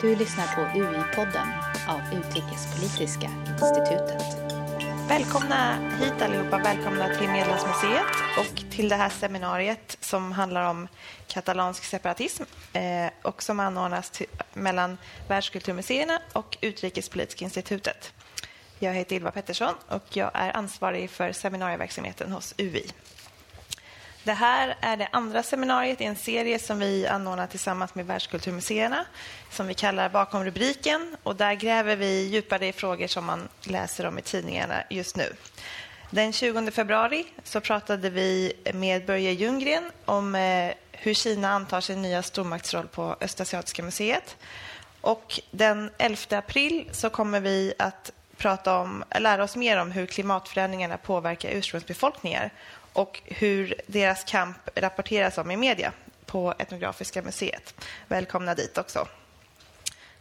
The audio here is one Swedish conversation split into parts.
Du lyssnar på UI-podden av Utrikespolitiska institutet. Välkomna hit allihopa. Välkomna till Medelhavsmuseet och till det här seminariet som handlar om katalansk separatism eh, och som anordnas till, mellan Världskulturmuseerna och Utrikespolitiska institutet. Jag heter Ylva Pettersson och jag är ansvarig för seminarieverksamheten hos UI. Det här är det andra seminariet i en serie som vi anordnar tillsammans med Världskulturmuseerna som vi kallar Bakom rubriken. Och där gräver vi djupare i frågor som man läser om i tidningarna just nu. Den 20 februari så pratade vi med Börje Ljunggren om eh, hur Kina antar sin nya stormaktsroll på Östasiatiska museet. Och den 11 april så kommer vi att prata om, lära oss mer om hur klimatförändringarna påverkar ursprungsbefolkningar och hur deras kamp rapporteras om i media på Etnografiska museet. Välkomna dit också.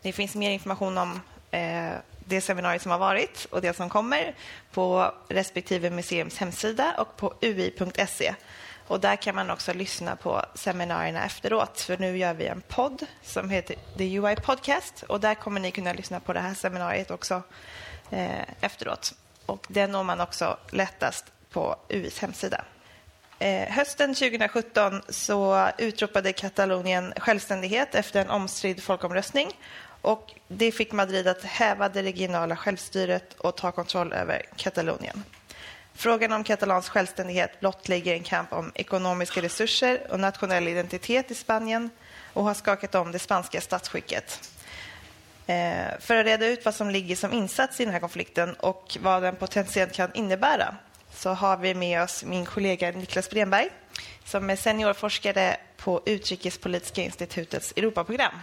Det finns mer information om eh, det seminarium som har varit och det som kommer på respektive museums hemsida och på ui.se. Och Där kan man också lyssna på seminarierna efteråt. För Nu gör vi en podd som heter The UI Podcast. och Där kommer ni kunna lyssna på det här seminariet också eh, efteråt. Och den når man också lättast på UIs hemsida. Eh, hösten 2017 så utropade Katalonien självständighet efter en omstridd folkomröstning. Och det fick Madrid att häva det regionala självstyret och ta kontroll över Katalonien. Frågan om katalansk självständighet blottlägger en kamp om ekonomiska resurser och nationell identitet i Spanien och har skakat om det spanska statsskicket. Eh, för att reda ut vad som ligger som insats i den här konflikten och vad den potentiellt kan innebära så har vi med oss min kollega Niklas Bremberg som är seniorforskare på Utrikespolitiska institutets Europaprogram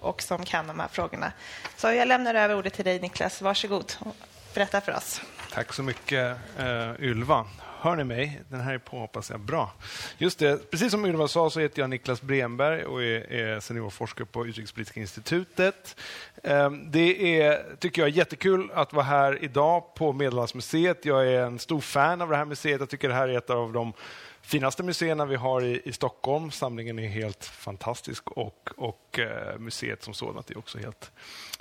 och som kan de här frågorna. Så jag lämnar över ordet till dig, Niklas. Varsågod och berätta för oss. Tack så mycket, eh, Ylva. Hör ni mig? Den här är på, hoppas jag. Bra. Just det, precis som Ylva sa så heter jag Niklas Bremberg och är seniorforskare på Utrikespolitiska institutet. Ehm, det är, tycker jag, jättekul att vara här idag på Medelhavsmuseet. Jag är en stor fan av det här museet. Jag tycker det här är ett av de finaste museerna vi har i, i Stockholm. Samlingen är helt fantastisk och, och eh, museet som sådant är också helt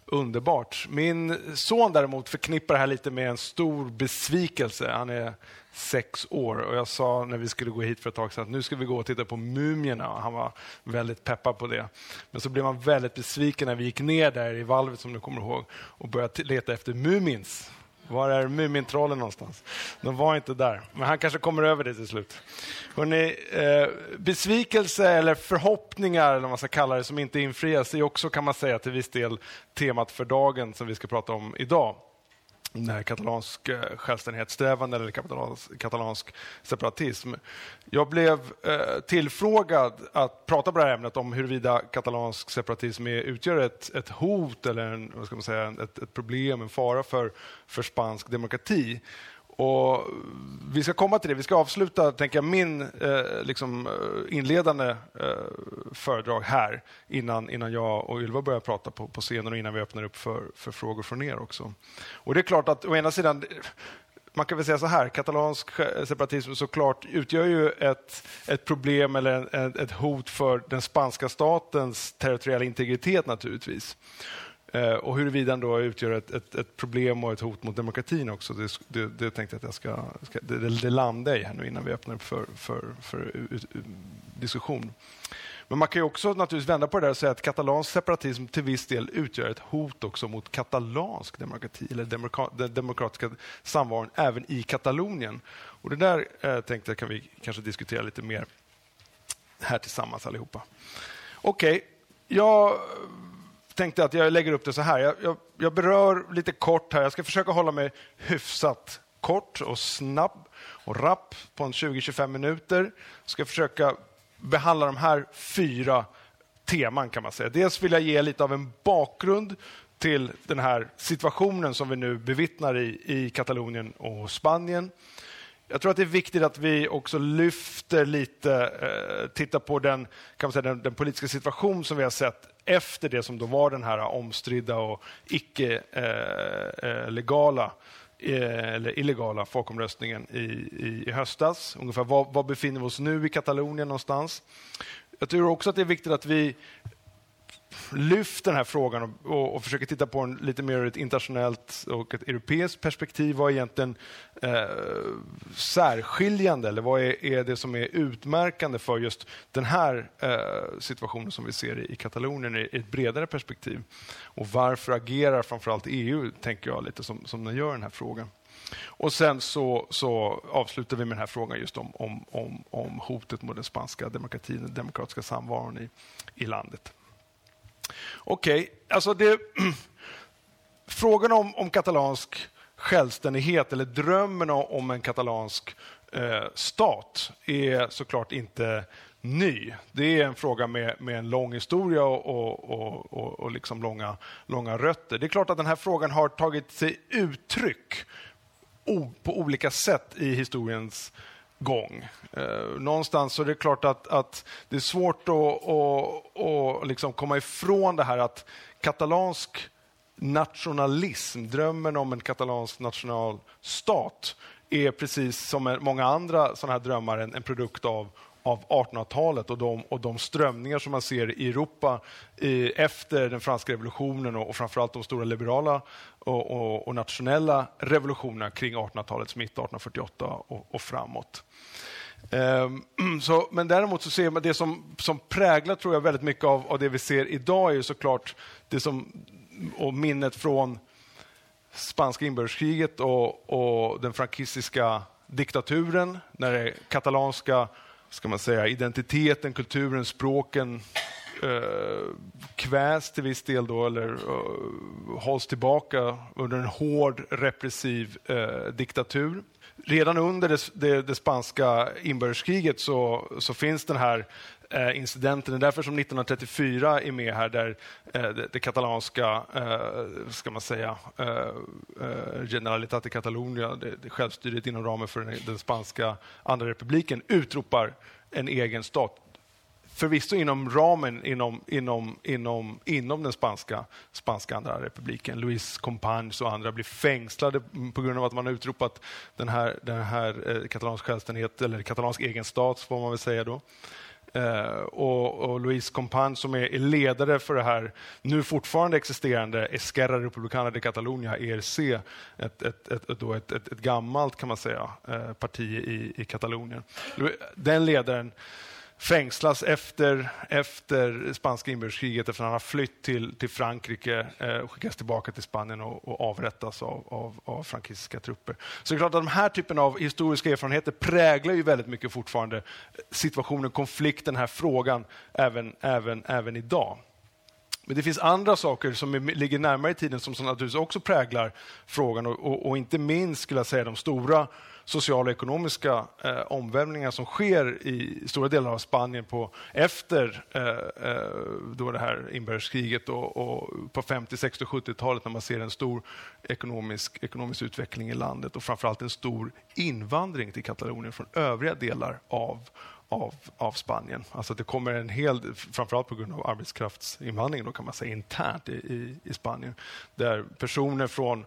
underbart. Min son däremot förknippar det här lite med en stor besvikelse. Han är sex år och jag sa när vi skulle gå hit för ett tag sedan att nu ska vi gå och titta på Mumierna. Han var väldigt peppad på det. Men så blev han väldigt besviken när vi gick ner där i valvet som du kommer ihåg och började leta efter Mumins. Var är Mumintrollen någonstans? De var inte där, men han kanske kommer över det till slut. Hörrni, eh, besvikelse eller förhoppningar, eller vad man ska kalla det, som inte infrias är också kan man säga till viss del temat för dagen som vi ska prata om idag katalansk eh, självständighetssträvan eller katalansk, katalansk separatism. Jag blev eh, tillfrågad att prata på det här ämnet om huruvida katalansk separatism är, utgör ett, ett hot eller en, vad ska man säga, ett, ett problem, en fara för, för spansk demokrati. Och vi ska komma till det. Vi ska avsluta tänker jag, min eh, liksom, eh, inledande eh, föredrag här innan, innan jag och Ylva börjar prata på, på scenen och innan vi öppnar upp för, för frågor från er också. Och det är klart att å ena sidan man kan väl säga så här, katalansk eh, separatism såklart utgör ju ett, ett problem eller ett, ett hot för den spanska statens territoriella integritet naturligtvis. Eh, och huruvida den då utgör ett, ett, ett, problem och ett hot mot demokratin också, det, det, det tänkte jag att jag ska, ska det, det landar i här nu innan vi öppnar upp för, för, för diskussion. Men man kan ju också naturligtvis vända på det där och säga att katalansk separatism till viss del utgör ett hot också mot katalansk demokrati eller demokra den demokratiska samvaron även i Katalonien. Och det där eh, tänkte jag kan vi kanske diskutera lite mer här tillsammans allihopa. Okej, okay. jag tänkte att jag lägger upp det så här. Jag, jag, jag, berör lite kort här. Jag ska försöka hålla mig hyfsat kort och snabb och rapp på en 20-25 minuter. Jag ska försöka behandla de här fyra teman kan man säga. Dels vill jag ge lite av en bakgrund till den här situationen som vi nu bevittnar i, i Katalonien och Spanien. Jag tror att det är viktigt att vi också lyfter lite, eh, tittar på den, kan man säga, den, den, politiska situation som vi har sett efter det som då var den här omstridda och icke-legala eh, eh, eh, eller illegala folkomröstningen i, i, i höstas. Ungefär var, var, befinner vi oss nu i Katalonien någonstans? Jag tror också att det är viktigt att vi lyft den här frågan och, och, och, försöker titta på den lite mer ur ett internationellt och ett europeiskt perspektiv. Vad är egentligen eh, särskiljande eller vad är, är, det som är utmärkande för just den här eh, situationen som vi ser i, i Katalonien i ett bredare perspektiv? Och varför agerar framförallt EU, tänker jag, lite som, som den gör den här frågan? Och sen så, så avslutar vi med den här frågan just om, om, om, om hotet mot den spanska demokratin, den demokratiska samvaron i, i landet. Okej, okay. alltså det... frågan om, om katalansk självständighet eller drömmen om en katalansk eh, stat är såklart inte ny. Det är en fråga med, med en lång historia och, och, och, och liksom långa, långa rötter. Det är klart att den här frågan har tagit sig uttryck på olika sätt i historiens gång. Eh, någonstans så är det klart att, att det är svårt att, att, att liksom komma ifrån det här att katalansk nationalism, drömmen om en katalansk nationalstat är precis som många andra sådana här drömmar en, en produkt av, av 1800-talet och de, och de strömningar som man ser i Europa i, efter den franska revolutionen och, och framförallt de stora liberala och, och, och nationella revolutionerna kring 1800-talets mitt, 1848 och, framåt. Ehm, så, men däremot så ser man det som, som präglar tror jag väldigt mycket av, av det vi ser idag är ju såklart det som, och minnet från spanska inbördeskriget och, och den frankistiska diktaturen när det katalanska ska man säga, identiteten, kulturen, språken eh, kväs till viss del då, eller eh, hålls tillbaka under en hård repressiv eh, diktatur. Redan under det, det, det spanska inbördeskriget så, så finns den här Eh, incidenten. Det är därför som 1934 är med här, där eh, det, det, katalanska, eh, ska man säga, eh, eh Generalitat de Catalunya, det, det självstyret inom ramen för den, den spanska andra republiken, utropar en egen stat förvisso inom ramen inom, inom, inom, inom den spanska, spanska andra republiken. Luis Companys och andra blir fängslade på grund av att man har utropat den här, den här eh, katalansk självständighet, eller katalansk egen stat, får man väl säga då. Eh, och, och Luis Compan som är, är, ledare för det här nu fortfarande existerande Esquerra Republicana de Catalunya, ERC, ett, ett, ett, ett, ett, ett gammalt kan man säga, eh, parti i, i Katalonien. Den ledaren fängslas efter, efter spanska inbördeskriget efter att han har flytt till, till Frankrike eh, skickas tillbaka till Spanien och, och avrättas av, av, av, frankiska trupper. Så det är klart att de här typen av historiska erfarenheter präglar ju väldigt mycket fortfarande situationen, konflikten, den här frågan även, även, även idag. Men det finns andra saker som är, ligger närmare i tiden som, som naturligtvis också präglar frågan och, och, och inte minst skulle jag säga de stora sociala och ekonomiska eh, omvälvningar som sker i stora delar av Spanien på, efter eh, eh då det här inbördeskriget och, och, på 50, 60 och 70-talet när man ser en stor ekonomisk, ekonomisk utveckling i landet och framförallt en stor invandring till Katalonien från övriga delar av, av, av Spanien. Alltså det kommer en hel, framförallt på grund av arbetskraftsinvandringen, då kan man säga internt i, i, i Spanien, där personer från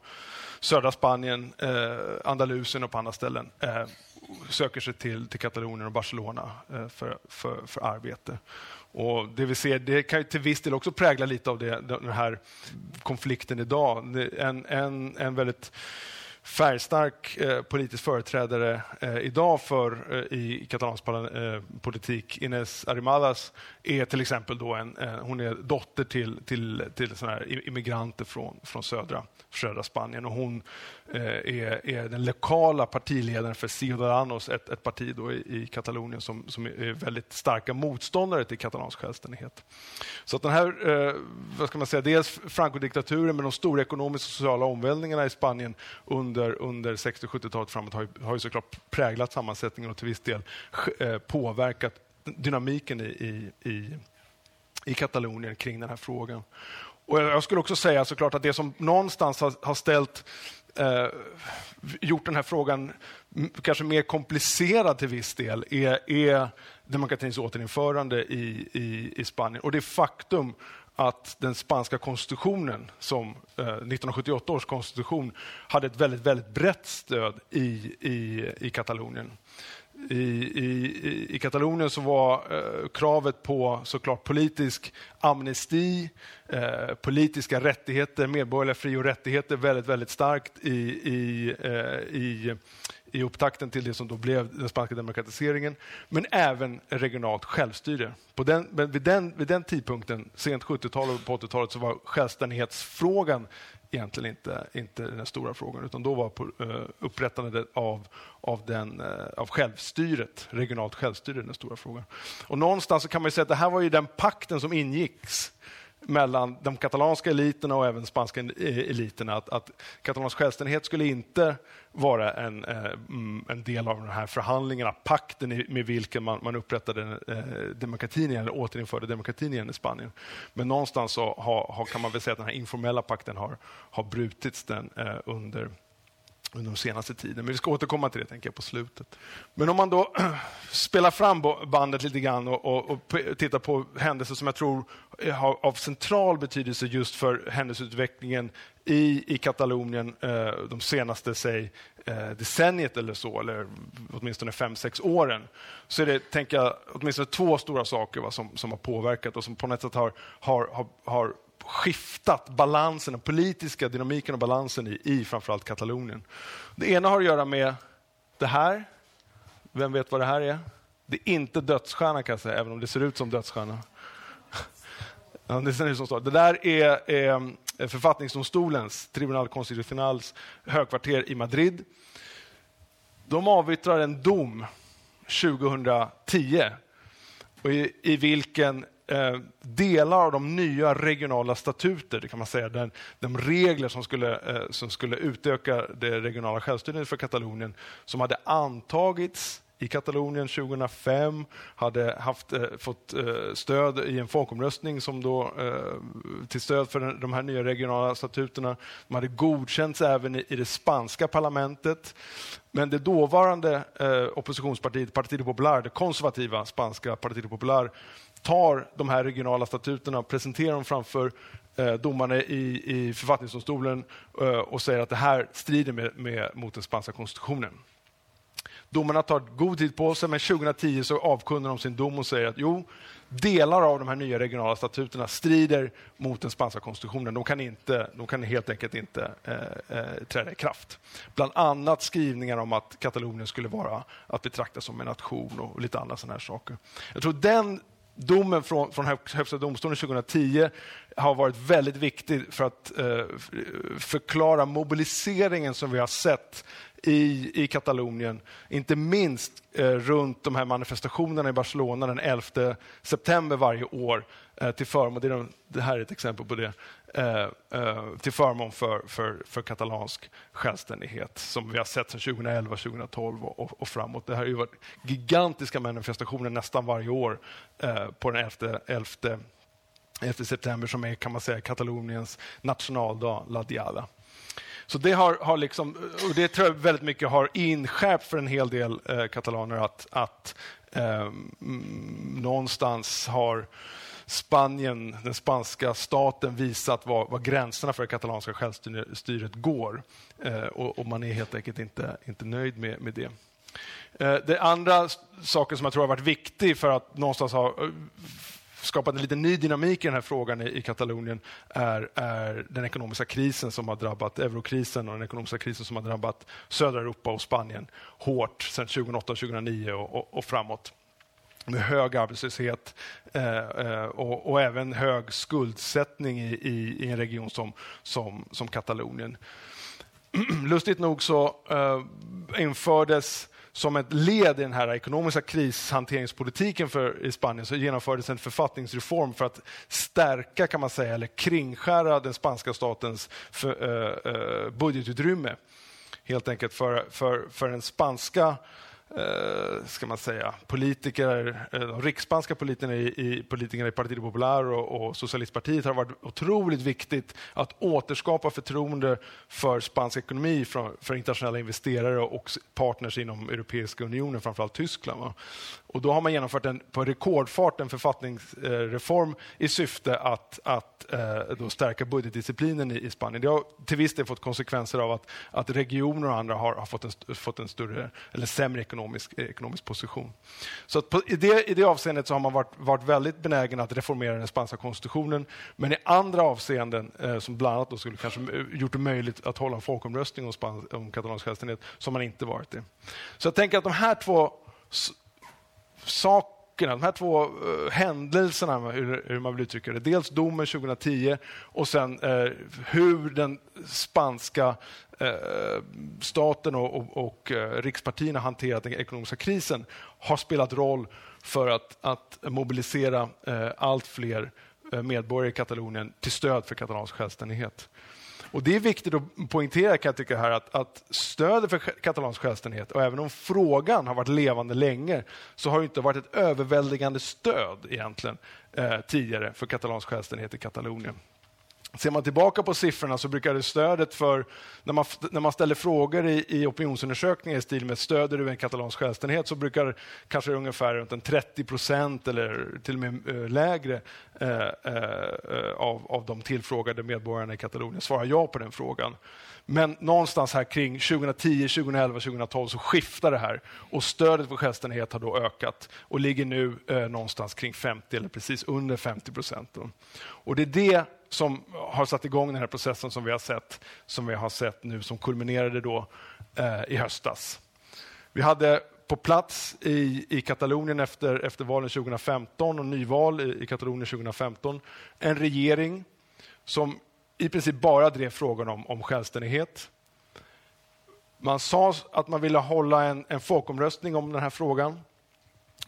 södra Spanien, eh, Andalusien och på andra ställen eh, söker sig till, till Katalonien och Barcelona eh, för, för, för arbete. Och det vi ser det kan till viss del också prägla lite av det, den här konflikten idag. En, en, en väldigt färgstark eh, politisk företrädare eh, idag för, eh, i katalansk eh, politik, Ines Arrimadas, är till exempel då en, eh, hon är dotter till, till, till såna immigranter från, från södra, södra Spanien. Och hon eh, är, är den lokala partiledaren för Ciudadanos, ett, ett parti då i, i Katalonien som, som är väldigt starka motståndare till katalansk självständighet. Så att den här, eh, vad ska man säga, dels Franco-diktaturen med de stora ekonomiska och sociala omvälvningarna i Spanien under, under 60 och 70-talet framåt har, har ju såklart präglat sammansättningen och till viss del eh, påverkat dynamiken i, i, i, i Katalonien kring den här frågan. Och jag skulle också säga såklart att det som någonstans har, har ställt eh, gjort den här frågan kanske mer komplicerad till viss del är, är demokratins återinförande i, i, i Spanien och det faktum att den spanska konstitutionen, som eh, 1978 års konstitution, hade ett väldigt, väldigt brett stöd i, i, i Katalonien. I, i, I Katalonien så var eh, kravet på såklart politisk amnesti, eh, politiska rättigheter, medborgerliga fri och rättigheter väldigt, väldigt starkt i, i, eh, i i upptakten till det som då blev den spanska demokratiseringen, men även regionalt självstyre. På den, vid, den, vid den tidpunkten, sent 70-tal och på 80-talet, så var självständighetsfrågan egentligen inte, inte den stora frågan, utan då var på, eh, upprättandet av, av, den, eh, av självstyret, regionalt självstyre, den stora frågan. Och någonstans kan man säga att det här var ju den pakten som ingicks mellan de katalanska eliterna och även spanska eh, eliterna. Att, att katalansk självständighet skulle inte vara en, eh, mm, en del av de här förhandlingarna, pakten med vilken man, man upprättade eh, demokratin igen, eller återinförde demokratin igen i Spanien. Men någonstans så har, har, kan man väl säga att den här informella pakten har, har brutits den, eh, under under den senaste tiden. Men vi ska återkomma till det tänker jag, på slutet. Men om man då spelar fram bandet lite grann och, och, och tittar på händelser som jag tror eh, har av central betydelse just för händelseutvecklingen i, i Katalonien eh, de senaste säg, eh, decenniet eller så, eller åtminstone fem, sex åren, så är det tänker jag, åtminstone två stora saker va, som, som har påverkat och som på något sätt har, har, har, har skiftat balansen, den politiska dynamiken och balansen i, i framförallt Katalonien. Det ena har att göra med det här. Vem vet vad det här är? Det är inte dödsstjärna kan jag säga, även om det ser ut som dödsstjärna. Ja, det, ser ut som så. det där är, är Eh, författningsdomstolens, Tribunal Constitucionals högkvarter i Madrid. De avyttrar en dom 2010 och i, i vilken eh, delar av de nya regionala statuter, det kan man säga, den, de regler som skulle, eh, som skulle utöka det regionala självstyret för Katalonien, som hade antagits i Katalonien 2005, hade haft, eh, fått eh, stöd i en folkomröstning som då, eh, till stöd för den, de här nya regionala statuterna. De hade godkänts även i, i det spanska parlamentet. Men det dåvarande eh, oppositionspartiet Partido Popular, det konservativa spanska Partido Popular, tar de här regionala statuterna och presenterar dem framför eh, domarna i, i författningsdomstolen eh, och säger att det här strider med, med, mot den spanska konstitutionen. Domarna tar god tid på sig, men 2010 så avkunnar de sin dom och säger att jo, delar av de här nya regionala statuterna strider mot den spanska konstitutionen. De kan, inte, de kan helt enkelt inte eh, eh, träda i kraft. Bland annat skrivningar om att Katalonien skulle vara att betrakta som en nation och, och lite andra sådana här saker. Jag tror den domen från, från Högsta domstolen 2010 har varit väldigt viktig för att eh, förklara mobiliseringen som vi har sett i, i Katalonien. Inte minst eh, runt de här manifestationerna i Barcelona den 11 september varje år eh, till förmån, det, är, det, här är ett exempel på det, eh, eh, till förmån för, för, för katalansk självständighet som vi har sett sedan 2011, 2012 och, och, framåt. Det här har ju varit gigantiska manifestationer nästan varje år eh, på den 11, 11 11 september som är kan man säga Kataloniens nationaldag, La Diada. Så det har, har liksom, och det tror jag väldigt mycket har inskärpt för en hel del eh, katalaner att, att eh, någonstans har Spanien, den spanska staten, visat var, var gränserna för det katalanska självstyret går. Eh, och, och, man är helt enkelt inte, inte nöjd med, med det. Eh, det andra saken som jag tror har varit viktig för att någonstans ha eh, skapat en lite ny dynamik i den här frågan i, i Katalonien är, är, den ekonomiska krisen som har drabbat eurokrisen och den ekonomiska krisen som har drabbat södra Europa och Spanien hårt sedan 2008, 2009 och, och, och framåt med hög arbetslöshet eh, eh, och, och, även hög skuldsättning i, i, i, en region som, som, som Katalonien. Lustigt nog så eh, infördes som ett led i den här ekonomiska krishanteringspolitiken för, i Spanien så genomfördes en författningsreform för att stärka, kan man säga, eller kringskära den spanska statens för, uh, uh, budgetutrymme. Helt enkelt för, för, för den spanska Eh, ska man säga, politiker, eh, de riksspanska politikerna i, i, politikerna i Partido Popular och, och Socialistpartiet har varit otroligt viktigt att återskapa förtroende för spansk ekonomi för, för internationella investerare och partners inom Europeiska unionen, framförallt Tyskland. Va? Och då har man genomfört en, på rekordfart en författningsreform i syfte att, att eh, då stärka budgetdisciplinen i, i, Spanien. Det har till viss del fått konsekvenser av att, att regioner och andra har, har fått, en, fått en större eller sämre ekonomi ekonomisk, eh, ekonomisk position. Så på, i, det, i det avseendet så har man varit, varit väldigt benägen att reformera den spanska konstitutionen. Men i andra avseenden, eh, som bland annat då skulle kanske eh, gjort det möjligt att hålla en folkomröstning om, span, om katalansk självständighet, så har man inte varit det. Så jag tänker att de här två sakerna de här två uh, händelserna, hur, hur, man vill uttrycka det. Dels domen 2010 och sen uh, hur den spanska uh, staten och, och, och rikspartierna hanterat den ekonomiska krisen har spelat roll för att, att mobilisera allt fler medborgare i Katalonien till stöd för katalansk självständighet. Och Det är viktigt att poängtera kan jag tycka här att, att stödet för katalansk självständighet och även om frågan har varit levande länge så har det inte varit ett överväldigande stöd egentligen eh, tidigare för katalansk självständighet i Katalonien. Ser man tillbaka på siffrorna så brukar det stödet för, när man, när man ställer frågor i, i opinionsundersökningar i stil med stöder du en katalansk självständighet så brukar kanske ungefär runt en 30 procent eller till och med eh, lägre eh, eh, av, av de tillfrågade medborgarna i Katalonien svarar ja på den frågan. Men någonstans här kring 2010, 2011, 2012 så skiftar det här och stödet för självständighet har då ökat och ligger nu eh, någonstans kring 50 eller precis under 50 procent. Och det är det som har satt igång den här processen som vi har sett, som vi har sett nu som kulminerade då eh, i höstas. Vi hade på plats i, i Katalonien efter, efter valen 2015 och nyval i, i Katalonien 2015 en regering som i princip bara drev frågan om, om självständighet. Man sa att man ville hålla en, en folkomröstning om den här frågan.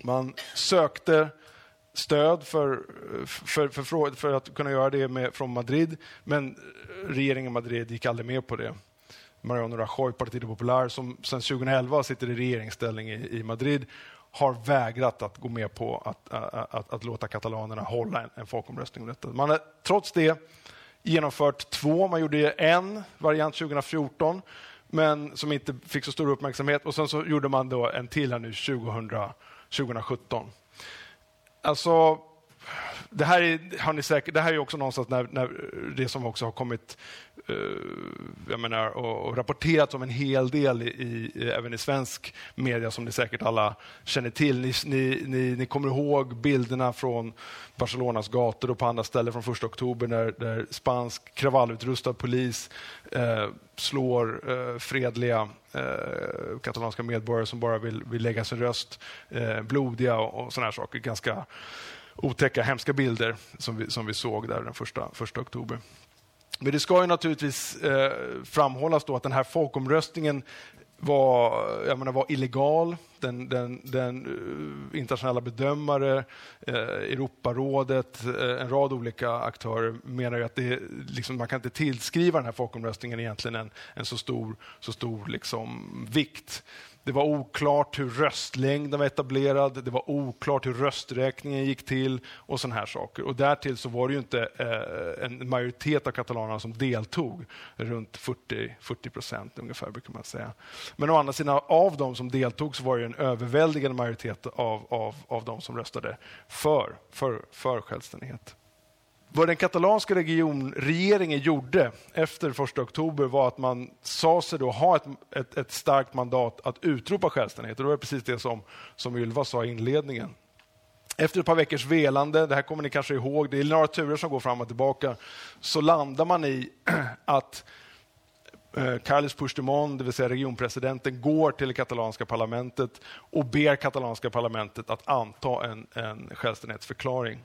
Man sökte stöd för, för, för, för, att kunna göra det med, från Madrid, men regeringen i Madrid gick aldrig med på det. Mariano Rajoy, Partido Popular, som sedan 2011 sitter i regeringsställning i, i Madrid, har vägrat att gå med på att, att, att, att låta katalanerna hålla en, en folkomröstning om detta. Man har trots det genomfört två. Man gjorde en variant 2014, men som inte fick så stor uppmärksamhet. Och Sen så gjorde man då en till här nu 2000, 2017. Alltså, det här är, har ni säkert, det här är också någonstans när, när det som också har kommit Eh, jag menar, och, och rapporterats om en hel del i, i, även i svensk media som ni säkert alla känner till. Ni, ni, ni, ni kommer ihåg bilderna från Barcelonas gator och på andra ställen från 1 oktober när, där spansk kravallutrustad polis eh, slår eh, fredliga eh, katalanska medborgare som bara vill, vill lägga sin röst, eh, blodiga och, och såna saker. Ganska otäcka, hemska bilder som vi, som vi såg där den första, första oktober. Men det ska ju naturligtvis eh, framhållas då att den här folkomröstningen var, jag menar, var illegal. Den, den, den eh, internationella bedömare, eh, Europarådet, eh, en rad olika aktörer menar att det, liksom, man kan inte tillskriva den här folkomröstningen egentligen en, en så stor, så stor liksom, vikt. Det var oklart hur röstlängden var etablerad, det var oklart hur rösträkningen gick till och sådana här saker. Och därtill så var det ju inte eh, en majoritet av katalanerna som deltog, runt 40, procent ungefär brukar man säga. Men å andra sidan, av de som deltog så var det en överväldigande majoritet av, av, av de som röstade för, för, för självständighet. Vad den katalanska regionregeringen gjorde efter 1 oktober var att man sa sig då ha ett, ett, ett starkt mandat att utropa självständighet. Och det var precis det som, som Ylva sa i inledningen. Efter ett par veckors velande, det här kommer ni kanske ihåg, det är några turer som går fram och tillbaka, så landar man i att eh, Carles Puigdemont, det vill säga regionpresidenten, går till det katalanska parlamentet och ber katalanska parlamentet att anta en, en självständighetsförklaring.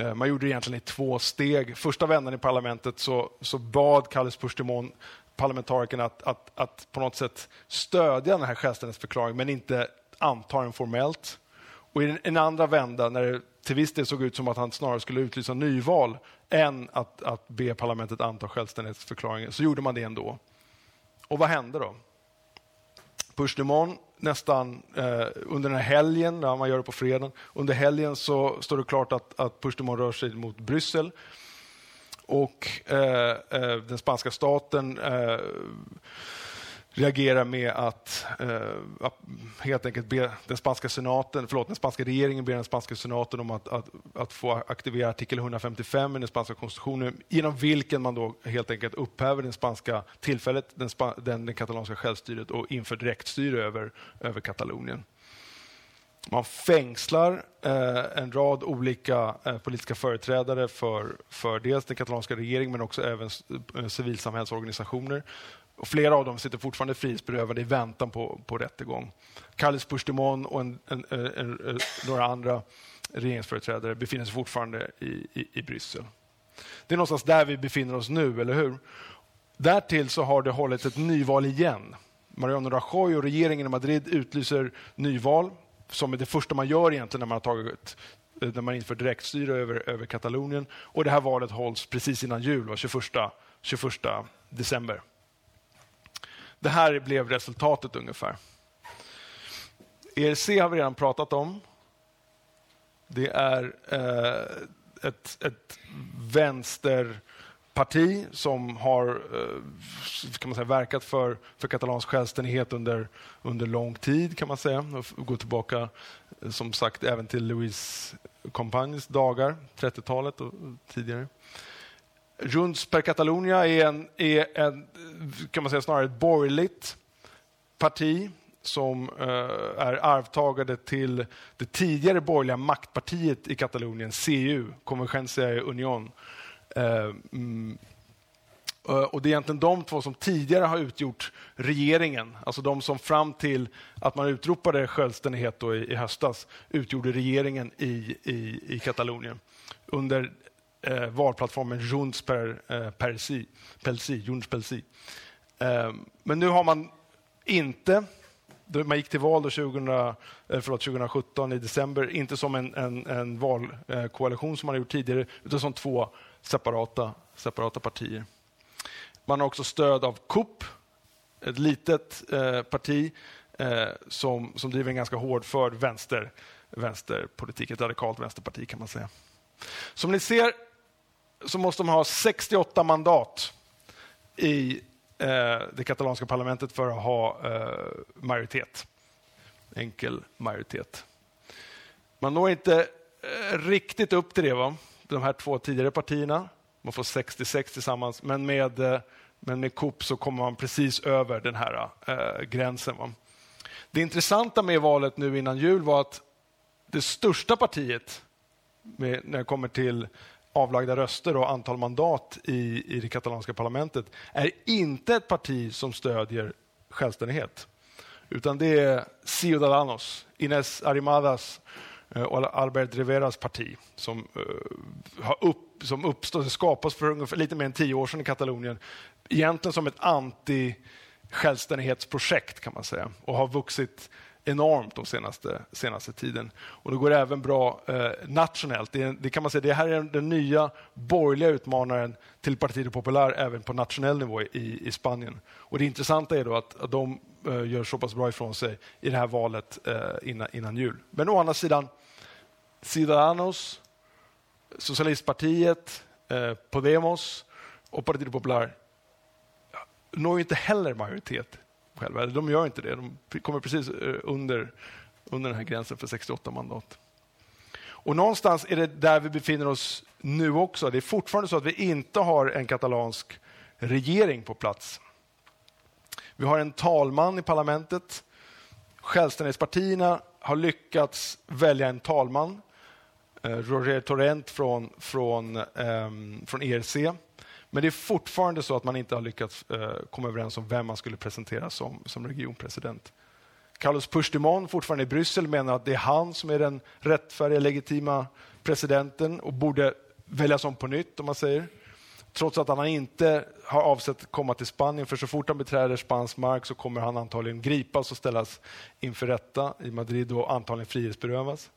Eh, man gjorde det egentligen i två steg. Första vändan i parlamentet så, så bad Kallis Puigdemont parlamentarikerna att, att, att på något sätt stödja den här självständighetsförklaringen men inte anta den formellt. Och I en andra vända, när det till viss del såg ut som att han snarare skulle utlysa nyval än att, att be parlamentet anta självständighetsförklaringen, så gjorde man det ändå. Och vad hände då? Puigdemont nästan eh, under den här helgen, ja, man gör det på fredagen, under helgen så står det klart att, att Puigdemont rör sig mot Bryssel. Och eh, eh, den spanska staten eh, reagerar med att eh, helt enkelt be den spanska senaten, förlåt, den spanska regeringen ber den spanska senaten om att, att, att få aktivera artikel 155 i den spanska konstitutionen genom vilken man då helt enkelt upphäver den spanska tillfället, den, spa, den, den katalanska självstyret och inför direktstyre över, över Katalonien. Man fängslar eh, en rad olika eh, politiska företrädare för, för dels den katalanska regeringen men också även eh, civilsamhällsorganisationer. Och flera av dem sitter fortfarande frihetsberövade i väntan på, på rättegång. Kallis Puigdemont och en, en, en, några andra regeringsföreträdare befinner sig fortfarande i, i, i Bryssel. Det är någonstans där vi befinner oss nu, eller hur? Därtill så har det hållits ett nyval igen. Mariano Rajoy och regeringen i Madrid utlyser nyval som är det första man gör egentligen när man har tagit när man inför direktstyre över, över Katalonien. Och det här valet hålls precis innan jul, 21, 21 december. Det här blev resultatet ungefär. ERC har vi redan pratat om. Det är eh, ett, ett vänsterparti som har eh, kan man säga, verkat för, för katalansk självständighet under, under lång tid. kan man säga. Och gå tillbaka eh, som sagt även till Louis Compagnes dagar, 30-talet och tidigare. Junts per Catalonia är, en, är en, kan man säga snarare ett borgerligt parti som eh, är arvtagare till det tidigare borgerliga maktpartiet i Katalonien, CU, Convergencia e Union. Eh, mm, eh, och Det är egentligen de två som tidigare har utgjort regeringen, alltså de som fram till att man utropade självständighet då i, i höstas utgjorde regeringen i, i, i Katalonien under eh, valplattformen Junts per, eh, Persi, Pelsi, Junts Pelsi. Eh, men nu har man inte man gick till val 2000, eh, förlåt, 2017 i december, inte som en, en, en valkoalition som man gjort tidigare, utan som två separata, separata partier. Man har också stöd av KUP, ett litet eh, parti eh, som, som driver en ganska hårdförd vänster, vänsterpolitik, ett radikalt vänsterparti kan man säga. Som ni ser så måste man ha 68 mandat i eh, det katalanska parlamentet för att ha eh, majoritet. Enkel majoritet. Man når inte eh, riktigt upp till det, va? de här två tidigare partierna. Man får 66 tillsammans, men med, eh, men med Coop så kommer man precis över den här eh, gränsen. Va? Det intressanta med valet nu innan jul var att det största partiet med, när det kommer till avlagda röster och antal mandat i, i det katalanska parlamentet är inte ett parti som stödjer självständighet. Utan det är Ciudadanos, Ines Arrimadas eh, och Albert Riveras parti som, uh, har upp, som uppstått, skapas för ungefär, lite mer än tio år sedan i Katalonien. Egentligen som ett anti självständighetsprojekt kan man säga och har vuxit enormt de senaste, senaste tiden. Och det går även bra eh, nationellt. Det, det, kan man säga, det här är den nya borgerliga utmanaren till Partido Popular även på nationell nivå i, i Spanien. Och Det intressanta är då att, att de eh, gör så pass bra ifrån sig i det här valet eh, innan, innan jul. Men å andra sidan, Ciudadanos, Socialistpartiet, eh, Podemos och Partido Popular når inte heller majoritet själva. De gör inte det. De kommer precis eh, under, under den här gränsen för 68 mandat. Och någonstans är det där vi befinner oss nu också. Det är fortfarande så att vi inte har en katalansk regering på plats. Vi har en talman i parlamentet. Självständighetspartierna har lyckats välja en talman. Eh, Roger Torrent från, från, um, från ERC men det är fortfarande så att man inte har lyckats eh, komma överens om vem man skulle presentera som, som regionpresident. Carlos Puigdemont, fortfarande i Bryssel, menar att det är han som är den rättfärdiga, legitima presidenten och borde väljas om på nytt, om man säger. Trots att han inte har avsett att komma till Spanien, för så fort han beträder spansk mark så kommer han antagligen gripas och ställas inför rätta i Madrid och antagligen frihetsberövas.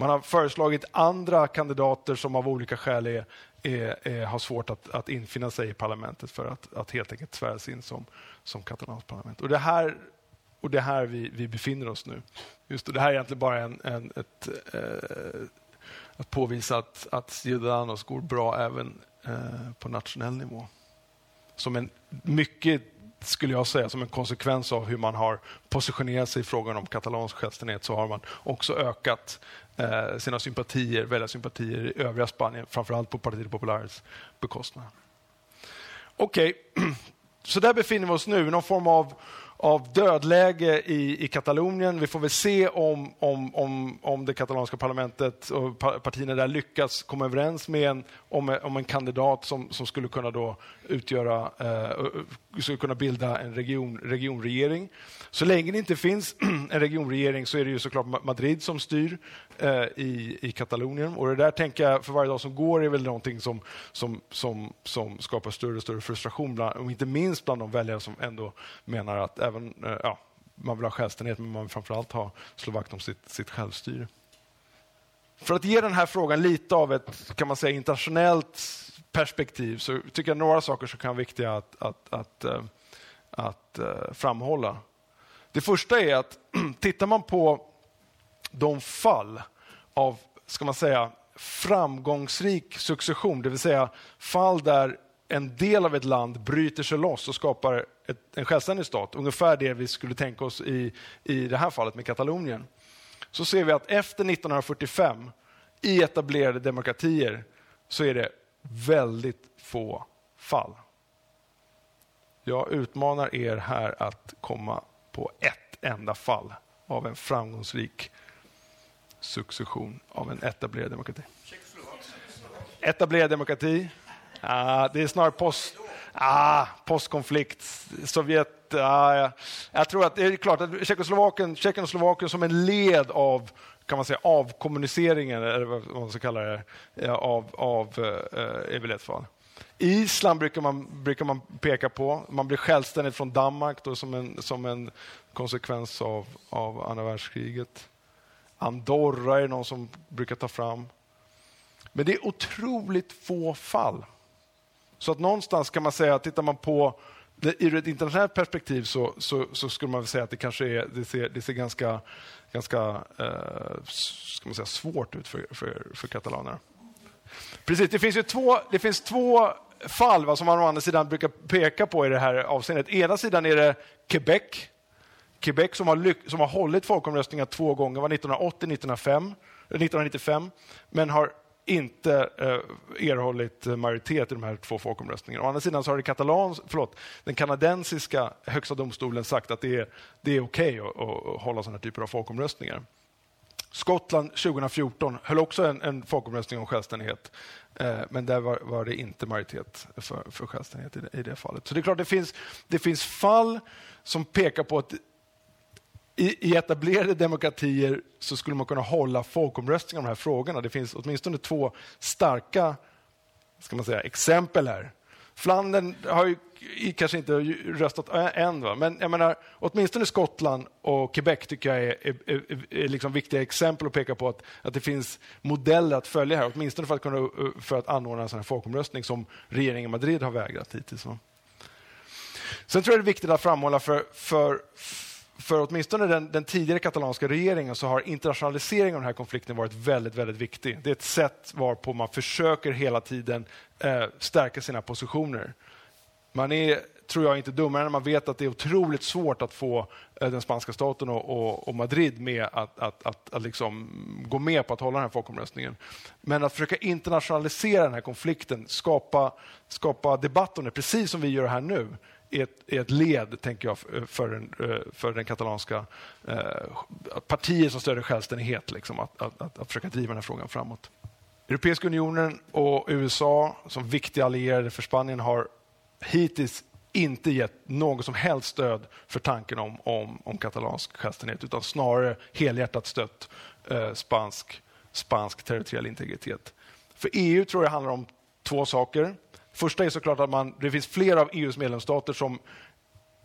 Man har föreslagit andra kandidater som av olika skäl är, är, är, har svårt att, att infinna sig i parlamentet för att, att helt enkelt sväras in som, som katalanskt parlament. Och det här, och det här vi, vi befinner oss nu. Just det, det här är egentligen bara en, en ett, eh, att påvisa att, att Ciudadanos går bra även eh, på nationell nivå. Som en mycket skulle jag säga, som en konsekvens av hur man har positionerat sig i frågan om katalansk självständighet så har man också ökat eh, sina sympatier, väljarsympatier i övriga Spanien, framförallt på Partido Populares bekostnad. Okej, okay. så där befinner vi oss nu, någon form av av dödläge i, i Katalonien. Vi får väl se om, om, om, om det katalanska parlamentet och partierna där lyckas komma överens med en, om, om en kandidat som, som skulle kunna då utgöra, eh, skulle kunna bilda en region, regionregering. Så länge det inte finns en regionregering så är det ju såklart Madrid som styr eh, i, i Katalonien. Och det där tänker jag för varje dag som går är väl någonting som, som, som, som skapar större och större frustration, bland, och inte minst bland de väljare som ändå menar att även, eh, ja, man vill ha självständighet men man vill framförallt ha, slå vakt om sitt, sitt självstyre. För att ge den här frågan lite av ett kan man säga, internationellt perspektiv så tycker jag några saker som kan vara viktiga att, att, att, eh, att, att framhålla. Det första är att tittar man på de fall av, ska man säga, framgångsrik succession, det vill säga fall där en del av ett land bryter sig loss och skapar ett, en självständig stat, ungefär det vi skulle tänka oss i, i det här fallet med Katalonien, så ser vi att efter 1945 i etablerade demokratier så är det väldigt få fall. Jag utmanar er här att komma på ett enda fall av en framgångsrik succession av en etablerad demokrati. Etablerad demokrati. Ah, det är snarare post, ah, postkonflikt, Sovjet. Ah, ja. Jag tror att det är klart att Tjeckoslovakien, Tjeckien och Slovakien som en led av kan man säga, avkommuniceringen, eller vad man ska kalla det, av, av eh, är väl ett fall. Island brukar man, brukar man peka på. Man blir självständig från Danmark då, som, en, som en konsekvens av, av andra världskriget. Andorra är någon som brukar ta fram. Men det är otroligt få fall. Så att någonstans kan man säga, tittar man på det, ur ett internationellt perspektiv så, så, så, skulle man säga att det kanske är, det ser, det ser ganska, ganska eh, ska man säga, svårt ut för, för, för katalanerna. Precis, det finns ju två, det finns två fall va, som man å andra sidan brukar peka på i det här avseendet. Ena sidan är det Quebec. Quebec som har, som har hållit folkomröstningar två gånger, var 1980 1905, 1995, men har inte eh, erhållit majoritet i de här två folkomröstningarna. Å andra sidan så har det katalans, förlåt, den kanadensiska högsta domstolen sagt att det är, det är okej okay att, att hålla sådana typer av folkomröstningar. Skottland 2014 höll också en, en folkomröstning om självständighet. Eh, men där var, var, det inte majoritet för, för självständighet i det, i det, fallet. Så det är klart, det finns, det finns fall som pekar på att i, i etablerade demokratier så skulle man kunna hålla folkomröstningar om de här frågorna. Det finns åtminstone två starka ska man säga, exempel här. Flandern har ju kanske inte röstat än, va? men jag menar, åtminstone Skottland och Quebec tycker jag är, är, är, är liksom viktiga exempel att peka på att, att det finns modeller att följa här, åtminstone för att, kunna, för att anordna en sån här folkomröstning som regeringen i Madrid har vägrat hittills. Va? Sen tror jag det är viktigt att framhålla för, för för åtminstone den, den, tidigare katalanska regeringen så har internationaliseringen av den här konflikten varit väldigt, väldigt viktig. Det är ett sätt varpå man försöker hela tiden eh, stärka sina positioner. Man är, tror jag, inte dummare när man vet att det är otroligt svårt att få eh, den spanska staten och, och, och Madrid med att, att, att, att liksom gå med på att hålla den här folkomröstningen. Men att försöka internationalisera den här konflikten, skapa, skapa debatt om det, precis som vi gör här nu, är ett, är ett led, tänker jag, eh, för den, eh, för den katalanska eh, partier som stöder självständighet, liksom, att, att, att, att försöka driva den här frågan framåt. Europeiska unionen och USA som viktiga allierade för Spanien har hittills inte gett något som helst stöd för tanken om, om, om katalansk självständighet utan snarare helhjärtat stött eh, spansk, spansk territoriell integritet. För EU tror jag handlar om två saker. Första är såklart att man, det finns flera av EUs medlemsstater som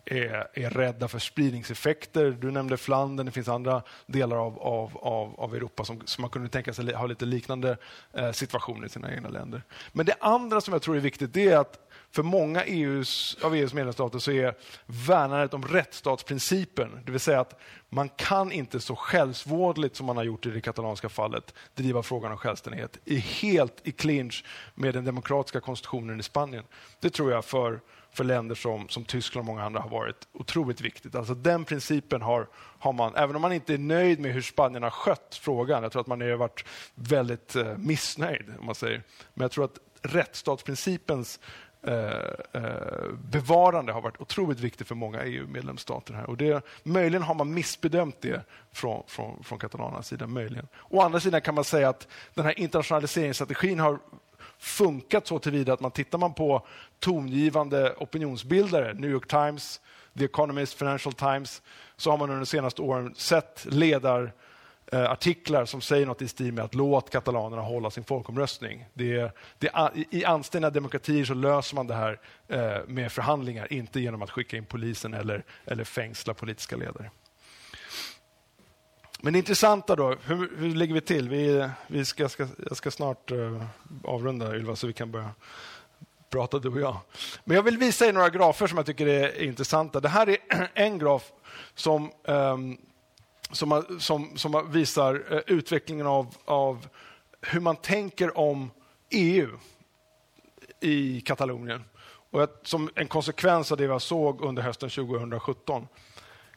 är, är rädda för spridningseffekter. Du nämnde Flandern, det finns andra delar av, av, av, av Europa som, som man kunde tänka sig ha lite liknande eh, situationer i sina egna länder. Men det andra som jag tror är viktigt det är att för många EUs, av EUs medlemsstater så är värnandet om rättsstatsprincipen, det vill säga att man kan inte så självsvådligt som man har gjort i det katalanska fallet driva frågan om självständighet är helt i clinch med den demokratiska konstitutionen i Spanien. Det tror jag för, för länder som, som Tyskland och många andra har varit otroligt viktigt. Alltså den principen har, har man, även om man inte är nöjd med hur Spanien har skött frågan, jag tror att man har varit väldigt eh, missnöjd, om man säger. men jag tror att rättsstatsprincipens Eh, eh, bevarande har varit otroligt viktigt för många EU-medlemsstater. här. Och det, Möjligen har man missbedömt det från, från, från katalanernas sida. Möjligen. Å andra sidan kan man säga att den här internationaliseringsstrategin har funkat så tillvida att man tittar man på tongivande opinionsbildare, New York Times, The Economist, Financial Times, så har man under de senaste åren sett ledar Eh, artiklar som säger något i stil med att låt katalanerna hålla sin folkomröstning. Det, det, I anständiga demokratier så löser man det här eh, med förhandlingar, inte genom att skicka in polisen eller, eller fängsla politiska ledare. Men det intressanta då, hur, hur ligger vi till? Vi, vi ska, ska, jag ska snart uh, avrunda Ylva, så vi kan börja prata du och jag. Men jag vill visa er några grafer som jag tycker är intressanta. Det här är en graf som um, som, som, som visar eh, utvecklingen av, av hur man tänker om EU i Katalonien. Och som en konsekvens av det vi såg under hösten 2017.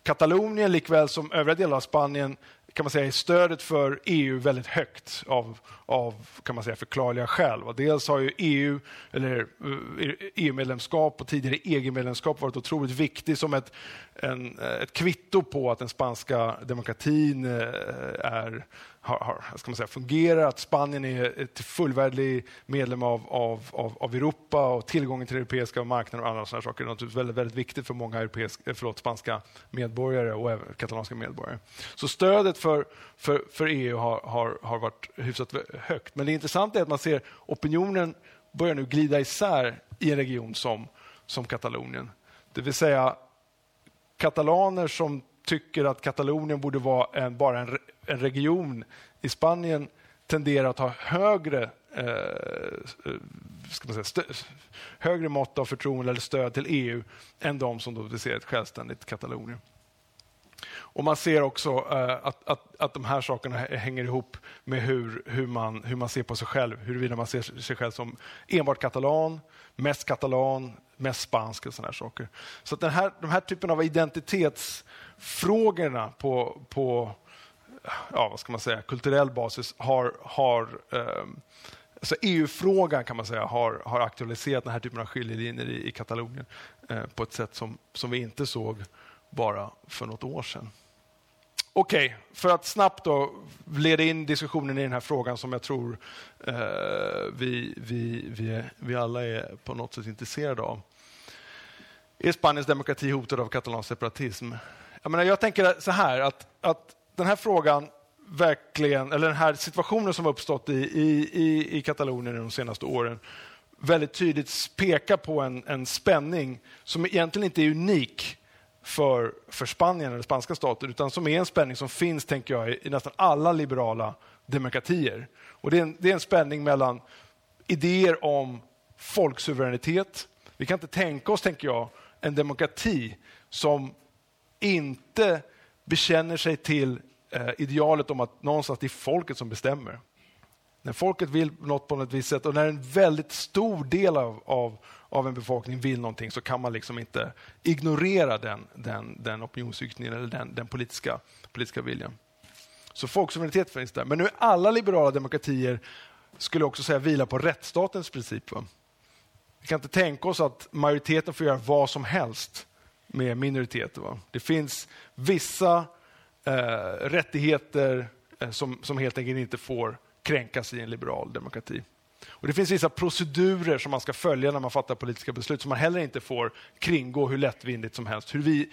Katalonien likväl som övriga delar av Spanien kan man säga är stödet för EU väldigt högt av, av kan man säga, förklarliga skäl. Dels har ju EU, eller eh, e EU-medlemskap och tidigare EG-medlemskap varit otroligt viktigt som ett, en, eh, ett kvitto på att den spanska demokratin eh, är har, har, ska man säga, fungerar, att Spanien är ett fullvärdig medlem av, av, av, av Europa och tillgången till europeiska marknader och andra sådana saker är naturligtvis väldigt, väldigt viktigt för många europeisk, eh, förlåt, spanska medborgare och även katalanska medborgare. Så stödet för, för, för EU har, har, har varit hyfsat högt. Men det intressanta är att man ser opinionen börjar nu glida isär i en region som, som Katalonien. Det vill säga katalaner som tycker att Katalonien borde vara en, bara en, en region i Spanien tenderar att ha högre, eh, eh ska man säga, högre mått av förtroende eller stöd till EU än de som då vill se ett självständigt Katalonien. Och Man ser också eh, att, att, att de här sakerna hänger ihop med hur, hur, man, hur man ser på sig själv. Huruvida man ser sig själv som enbart katalan, mest katalan, mest spansk och sådana saker. Så att den här, de här typen av identitetsfrågorna på, på ja, vad ska man säga, kulturell basis har, har eh, så EU-frågan kan man säga har, har aktualiserat den här typen av skiljelinjer i, i Katalonien eh, på ett sätt som, som vi inte såg bara för något år sedan. Okej, okay, för att snabbt då leda in diskussionen i den här frågan som jag tror eh, vi, vi, vi, vi alla är på något sätt intresserade av. Är Spaniens demokrati hotad av katalansk separatism? Jag, menar, jag tänker så här att, att den här frågan verkligen, eller den här situationen som uppstått i, i, i, i Katalonien de senaste åren väldigt tydligt pekar på en, en spänning som egentligen inte är unik för, för Spanien eller spanska stater, utan som är en spänning som finns, tänker jag, i, nästan alla liberala demokratier. Och det är, en, det är en spänning mellan idéer om folksuveränitet. Vi kan inte tänka oss, tänker jag, en demokrati som inte bekänner sig till eh, idealet om att någonstans det är folket som bestämmer. När folket vill något på ett visst sätt och när en väldigt stor del av, av, av en befolkning vill någonting så kan man liksom inte ignorera den, den, den opinionsyttringen eller den, den politiska, politiska viljan. Så folksuveränitet finns där. Men nu är alla liberala demokratier, skulle jag också säga, vila på rättsstatens princip. Va? Vi kan inte tänka oss att majoriteten får göra vad som helst med minoriteter. Va? Det finns vissa eh, rättigheter eh, som, som helt enkelt inte får kränkas i en liberal demokrati. Och Det finns vissa procedurer som man ska följa när man fattar politiska beslut som man heller inte får kringgå hur lättvindigt som helst. Hur vi,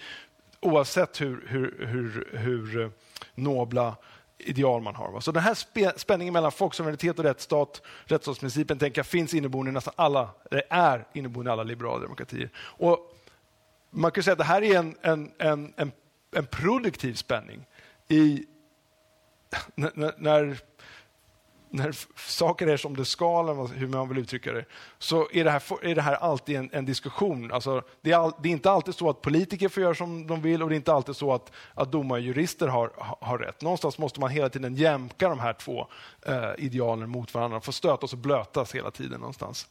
oavsett hur, hur, hur, hur eh, nobla ideal man har. Så den här spänningen mellan folksuveränitet och rättsstat, rättsstatsprincipen, tänker jag finns inneboende i nästan alla, är inneboende i alla liberala demokratier. Och man kan säga att det här är en, en, en, en, en produktiv spänning. I, när, när när saker är som det ska, eller hur man vill uttrycka det, så är det här, är det här alltid en, en diskussion. Alltså, det, är all, det, är inte alltid så att politiker får göra som de vill och det är inte alltid så att, att domare och jurister har, har rätt. Någonstans måste man hela tiden jämka de här två eh, idealen mot varandra, få stötas och blötas hela tiden någonstans.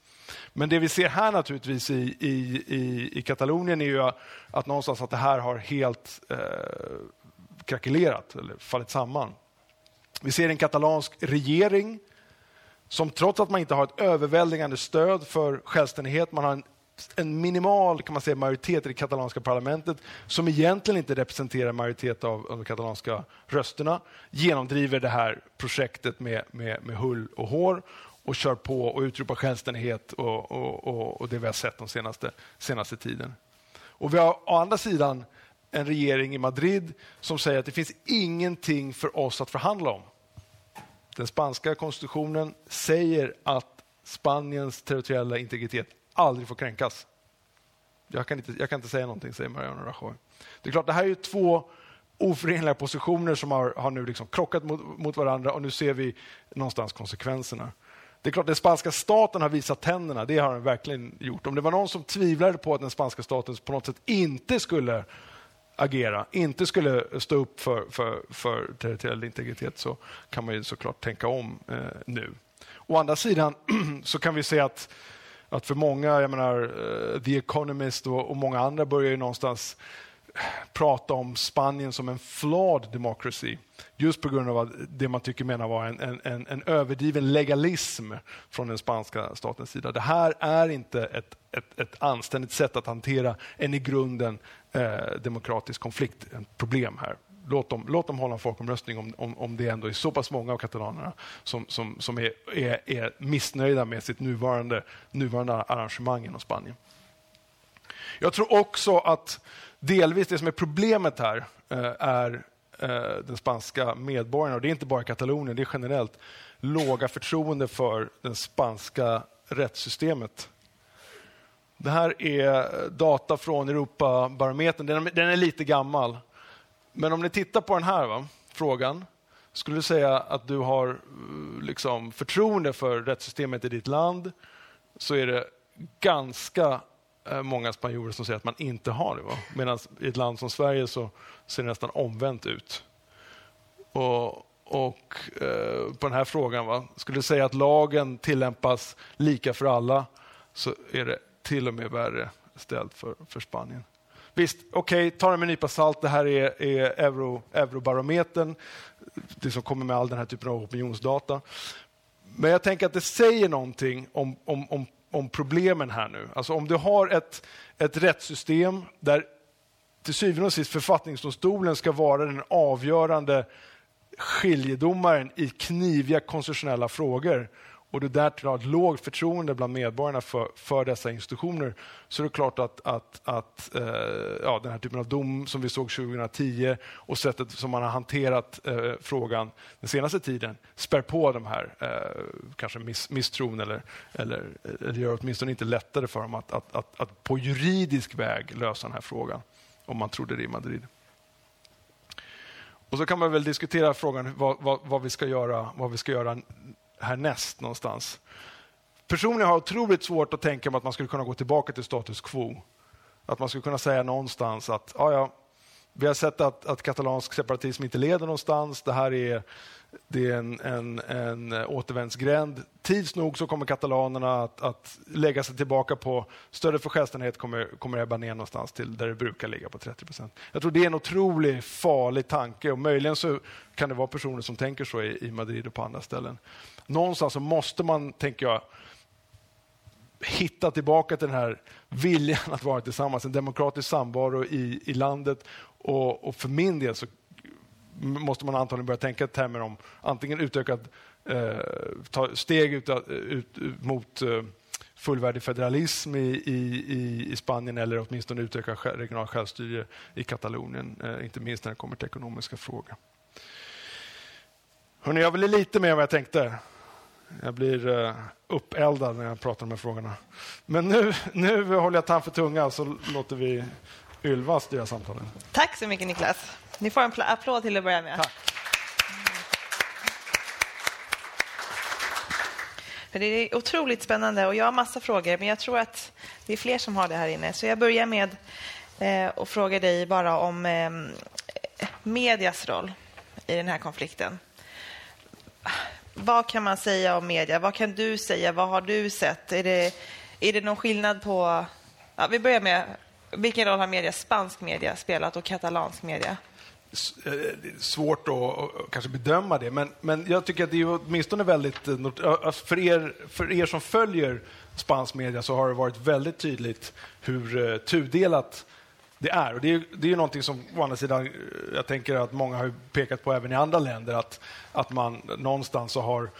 Men det vi ser här naturligtvis i, i, i, i Katalonien är ju att någonstans att det här har helt eh, krackelerat eller fallit samman. Vi ser en katalansk regering som trots att man inte har ett överväldigande stöd för självständighet, man har en, en minimal kan man säga, majoritet i det katalanska parlamentet som egentligen inte representerar majoritet av, av de katalanska rösterna, genomdriver det här projektet med, med, med hull och hår och kör på och utropar självständighet och, och, och, och det vi har sett den senaste, senaste tiden. Och vi har å andra sidan en regering i Madrid som säger att det finns ingenting för oss att förhandla om. Den spanska konstitutionen säger att Spaniens territoriella integritet aldrig får kränkas. Jag kan inte, jag kan inte säga någonting, säger Mariano Rajoy. Det är klart, det här är två oförenliga positioner som har, har nu liksom krockat mot, mot, varandra och nu ser vi någonstans konsekvenserna. Det är klart, den spanska staten har visat tänderna, det har den verkligen gjort. Om det var någon som tvivlade på att den spanska staten på något sätt inte skulle agera, inte skulle stå upp för, för, för territoriell integritet så kan man ju såklart tänka om eh, nu. Å andra sidan så kan vi se att, att för många, jag menar eh, The Economist och, och, många andra börjar ju någonstans prata om Spanien som en flawed democracy. Just på grund av det man tycker menar var en, en, en överdriven legalism från den spanska statens sida. Det här är inte ett, ett, ett anständigt sätt att hantera en i grunden eh, demokratisk konflikt, ett problem här. Låt dem, låt dem hålla en folkomröstning om, om, om det ändå är så pass många av katalanerna som, som, som är, är, är missnöjda med sitt nuvarande, nuvarande arrangemang inom Spanien. Jag tror också att delvis det som är problemet här eh, är eh, den spanska medborgarna, och det är inte bara Katalonien, det är generellt, låga förtroende för det spanska rättssystemet. Det här är data från Europabarometern. Den, den är lite gammal. Men om ni tittar på den här va, frågan, skulle du säga att du har eh, liksom, förtroende för rättssystemet i ditt land, så är det ganska Eh, många spanjorer som säger att man inte har det. Va? Medan i ett land som Sverige så ser det nästan omvänt ut. Och, och eh, på den här frågan, va? skulle du säga att lagen tillämpas lika för alla, så är det till och med värre ställt för, för Spanien. Visst, okej, okay, ta det med en nypa salt. Det här är, är euro, eurobarometern, det som kommer med all den här typen av opinionsdata. Men jag tänker att det säger någonting om, om, om, om problemen här nu. Alltså om du har ett, ett rättssystem där till syvende och sist författningsdomstolen ska vara den avgörande skiljedomaren i kniviga konstitutionella frågor och du därtill har ett lågt förtroende bland medborgarna för, för dessa institutioner så är det klart att, att, att eh, ja, den här typen av dom som vi såg 2010 och sättet som man har hanterat eh, frågan den senaste tiden spär på de här eh, kanske miss, misstron eller, eller, eller gör åtminstone inte lättare för dem att, att, att, att på juridisk väg lösa den här frågan om man trodde det i Madrid. Och så kan man väl diskutera frågan vad, vad, vad, vi ska göra, vad vi ska göra härnäst någonstans. Personligen har jag otroligt svårt att tänka mig att man skulle kunna gå tillbaka till status quo. Att man skulle kunna säga någonstans att ja, ja, vi har sett att, att katalansk separatism inte leder någonstans. Det här är, det är en, en, en återvändsgränd. Tids nog så kommer katalanerna att, att lägga sig tillbaka på stödet för självständighet kommer, kommer ebba ner någonstans till där det brukar ligga på 30 procent. Jag tror det är en otroligt farlig tanke och möjligen så kan det vara personer som tänker så i, i Madrid och på andra ställen. Någonstans så måste man, tänker jag, hitta tillbaka till den här viljan att vara tillsammans, en demokratisk samvaro i, i landet. Och, och för min del så måste man antagligen börja tänka i termer om antingen utökad eh, ta steg ut, ut, ut mot eh, fullvärdig federalism i, i, i, Spanien eller åtminstone utöka regional självstyre i Katalonien, eh, inte minst när det kommer till ekonomiska frågor. Hörrni, jag ville lite mer än vad jag tänkte. Jag blir eh, uppeldad när jag pratar om de här frågorna. Men nu, nu håller jag tand för tunga så låter vi Ylva styra samtalen. Tack så mycket Niklas. Ni får en applåd till att börja med. Tack. För det är otroligt spännande och jag har massa frågor, men jag tror att det är fler som har det här inne. Så jag börjar med eh, att fråga dig bara om eh, medias roll i den här konflikten. Vad kan man säga om media? Vad kan du säga? Vad har du sett? Är det, är det någon skillnad på... Ja, vi börjar med vilken roll har media, spansk media spelat och katalansk media? Eh, svårt att kanske bedöma det, men, men jag tycker att det är åtminstone väldigt... Eh, för er, för er som följer spansk media så har det varit väldigt tydligt hur eh, tudelat det är. Och det är, det är någonting som å andra sidan, jag tänker att många har pekat på även i andra länder, att, att man någonstans så har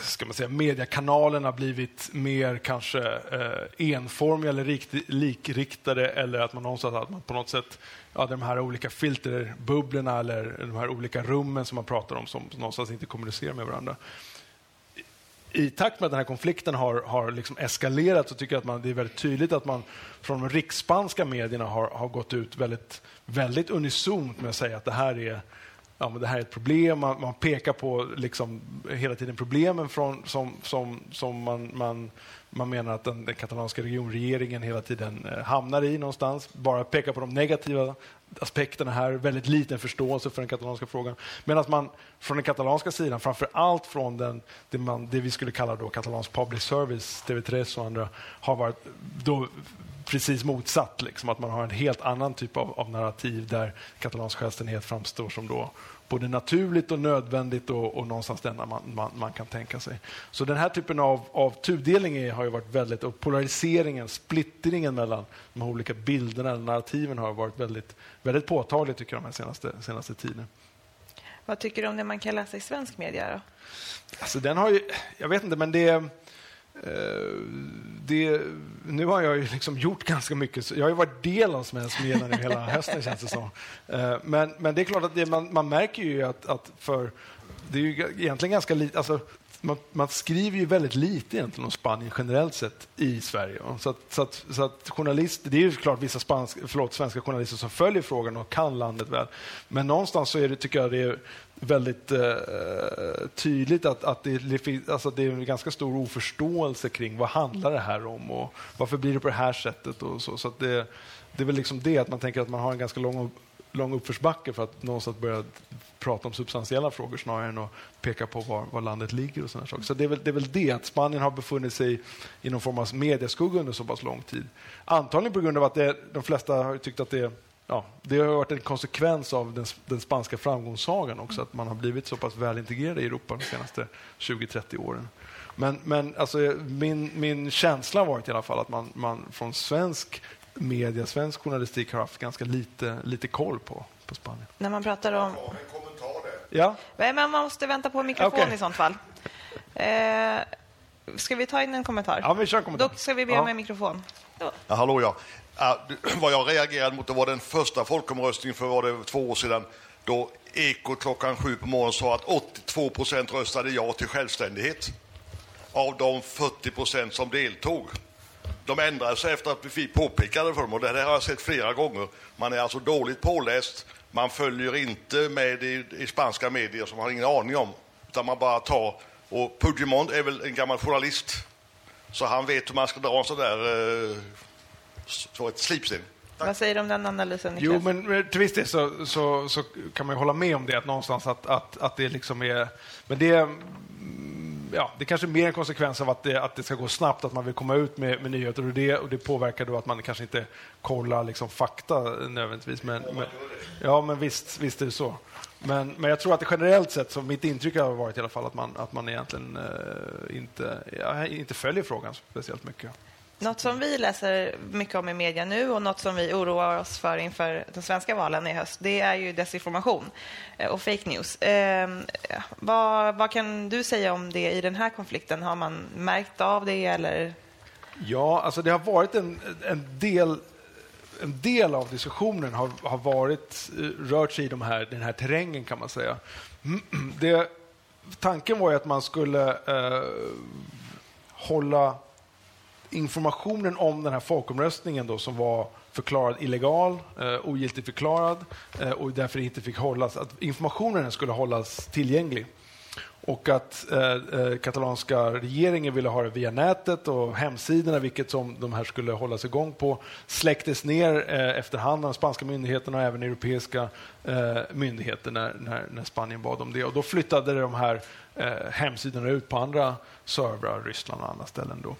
ska man säga, mediekanalerna blivit mer kanske eh, enformiga eller rikt, likriktade eller att man någonstans att man på något sätt ja, de här olika filterbubblorna eller de här olika rummen som man pratar om som någonstans inte kommunicerar med varandra. I takt med att den här konflikten har, har liksom eskalerat så tycker jag att man, det är väldigt tydligt att man från de riksspanska medierna har, har gått ut väldigt, väldigt unisont med att säga att det här är ja, men det här är ett problem. Man, man pekar på liksom hela tiden problemen från, som, som, som man, man, man menar att den, den katalanska regionregeringen hela tiden eh, hamnar i någonstans. Bara pekar på de negativa aspekterna här, väldigt liten förståelse för den katalanska frågan. Medan man från den katalanska sidan, framför allt från den, det, man, det vi skulle kalla då katalansk public service, TV3 och andra, har varit då precis motsatt. Liksom, att man har en helt annan typ av, av narrativ där katalansk självständighet framstår som då både naturligt och nödvändigt och, och någonstans den man, man, man, kan tänka sig. Så den här typen av, av tudelning har ju varit väldigt, och polariseringen, splittringen mellan de olika bilderna, eller narrativen har varit väldigt, väldigt påtaglig tycker jag, den senaste, senaste tiden. Vad tycker du om det man kan läsa i svensk media? Då? Alltså den har ju, jag vet inte, men det Eh, det, nu har jag ju liksom gjort ganska mycket. Jag har ju varit del av svensk media nu hela hösten, känns det som. Eh, men, men det är klart att det, man, man, märker ju att, att för... Det är ju egentligen ganska lite... Alltså, man, man, skriver ju väldigt lite egentligen om Spanien generellt sett i Sverige. Så att, så att, så att journalister, det är ju klart vissa spansk, förlåt, svenska journalister som följer frågan och kan landet väl. Men någonstans så är det, tycker jag det är väldigt eh, tydligt att, att, det, alltså det är en ganska stor oförståelse kring vad handlar det här om och varför blir det på det här sättet. Och så så det, det är väl liksom det, att man tänker att man har en ganska lång lång uppförsbacke för att någonstans börja prata om substantiella frågor snarare än att peka på var, var landet ligger. och sådana saker. Så det är, väl, det är väl det, att Spanien har befunnit sig i någon form av medieskugga under så pass lång tid. Antagligen på grund av att det, de flesta har tyckt att det Ja, det har varit en konsekvens av den, den spanska framgångssagan också, att man har blivit så pass väl integrerad i Europa de senaste 20-30 åren. Men, men alltså, min, min känsla har varit i alla fall att man, man från svensk media, svensk journalistik har haft ganska lite, lite koll på, på Spanien. När man pratar om... Ja. Men man måste vänta på mikrofon okay. i sånt fall. Eh, ska vi ta in en kommentar? Ja, vi kör en kommentar. Då ska vi be om en mikrofon. Ja, hallå, ja. Uh, vad jag reagerade mot det var den första folkomröstningen för var det två år sedan då Ekot klockan sju på morgonen sa att 82 procent röstade ja till självständighet av de 40 procent som deltog. De ändrade sig efter att vi påpekade för dem och det här har jag sett flera gånger. Man är alltså dåligt påläst, man följer inte med i, i spanska medier som man har ingen aning om, utan man bara tar och Puigdemont är väl en gammal journalist, så han vet hur man ska dra en sån där eh, så ett slipsten. Vad säger du om den analysen? Niklas? Jo, men till viss del så, så, så, kan man hålla med om det, att någonstans att, att, att det liksom är... Men det, ja, det är mer en konsekvens av att det, att det ska gå snabbt, att man vill komma ut med, med nyheter och det, och det påverkar då att man kanske inte kollar liksom fakta nödvändigtvis. Men, men, ja, men visst, visst är det så. Men, men jag tror att det generellt sett, så mitt intryck har varit i alla fall att man, att man egentligen eh, inte, ja, inte följer frågan speciellt mycket. Något som vi läser mycket om i media nu och något som vi oroar oss för inför de svenska valen i höst, det är ju desinformation eh, och fake news. Eh, vad, vad, kan du säga om det i den här konflikten? Har man märkt av det eller? Ja, alltså det har varit en, en del en del av diskussionen har, har varit, eh, rört sig i de här, den här terrängen kan man säga. Det, tanken var ju att man skulle eh, hålla informationen om den här folkomröstningen då, som var förklarad illegal, eh, ogiltigförklarad eh, och därför inte fick hållas, att informationen skulle hållas tillgänglig. och att eh, eh, katalanska regeringen ville ha det via nätet och hemsidorna, vilket som de här skulle hållas igång på, släcktes ner eh, efterhand av spanska myndigheterna och även europeiska eh, myndigheter när, när, när, Spanien bad om det. Och då flyttade de här eh, hemsidorna ut på andra servrar, Ryssland och andra ställen. Då.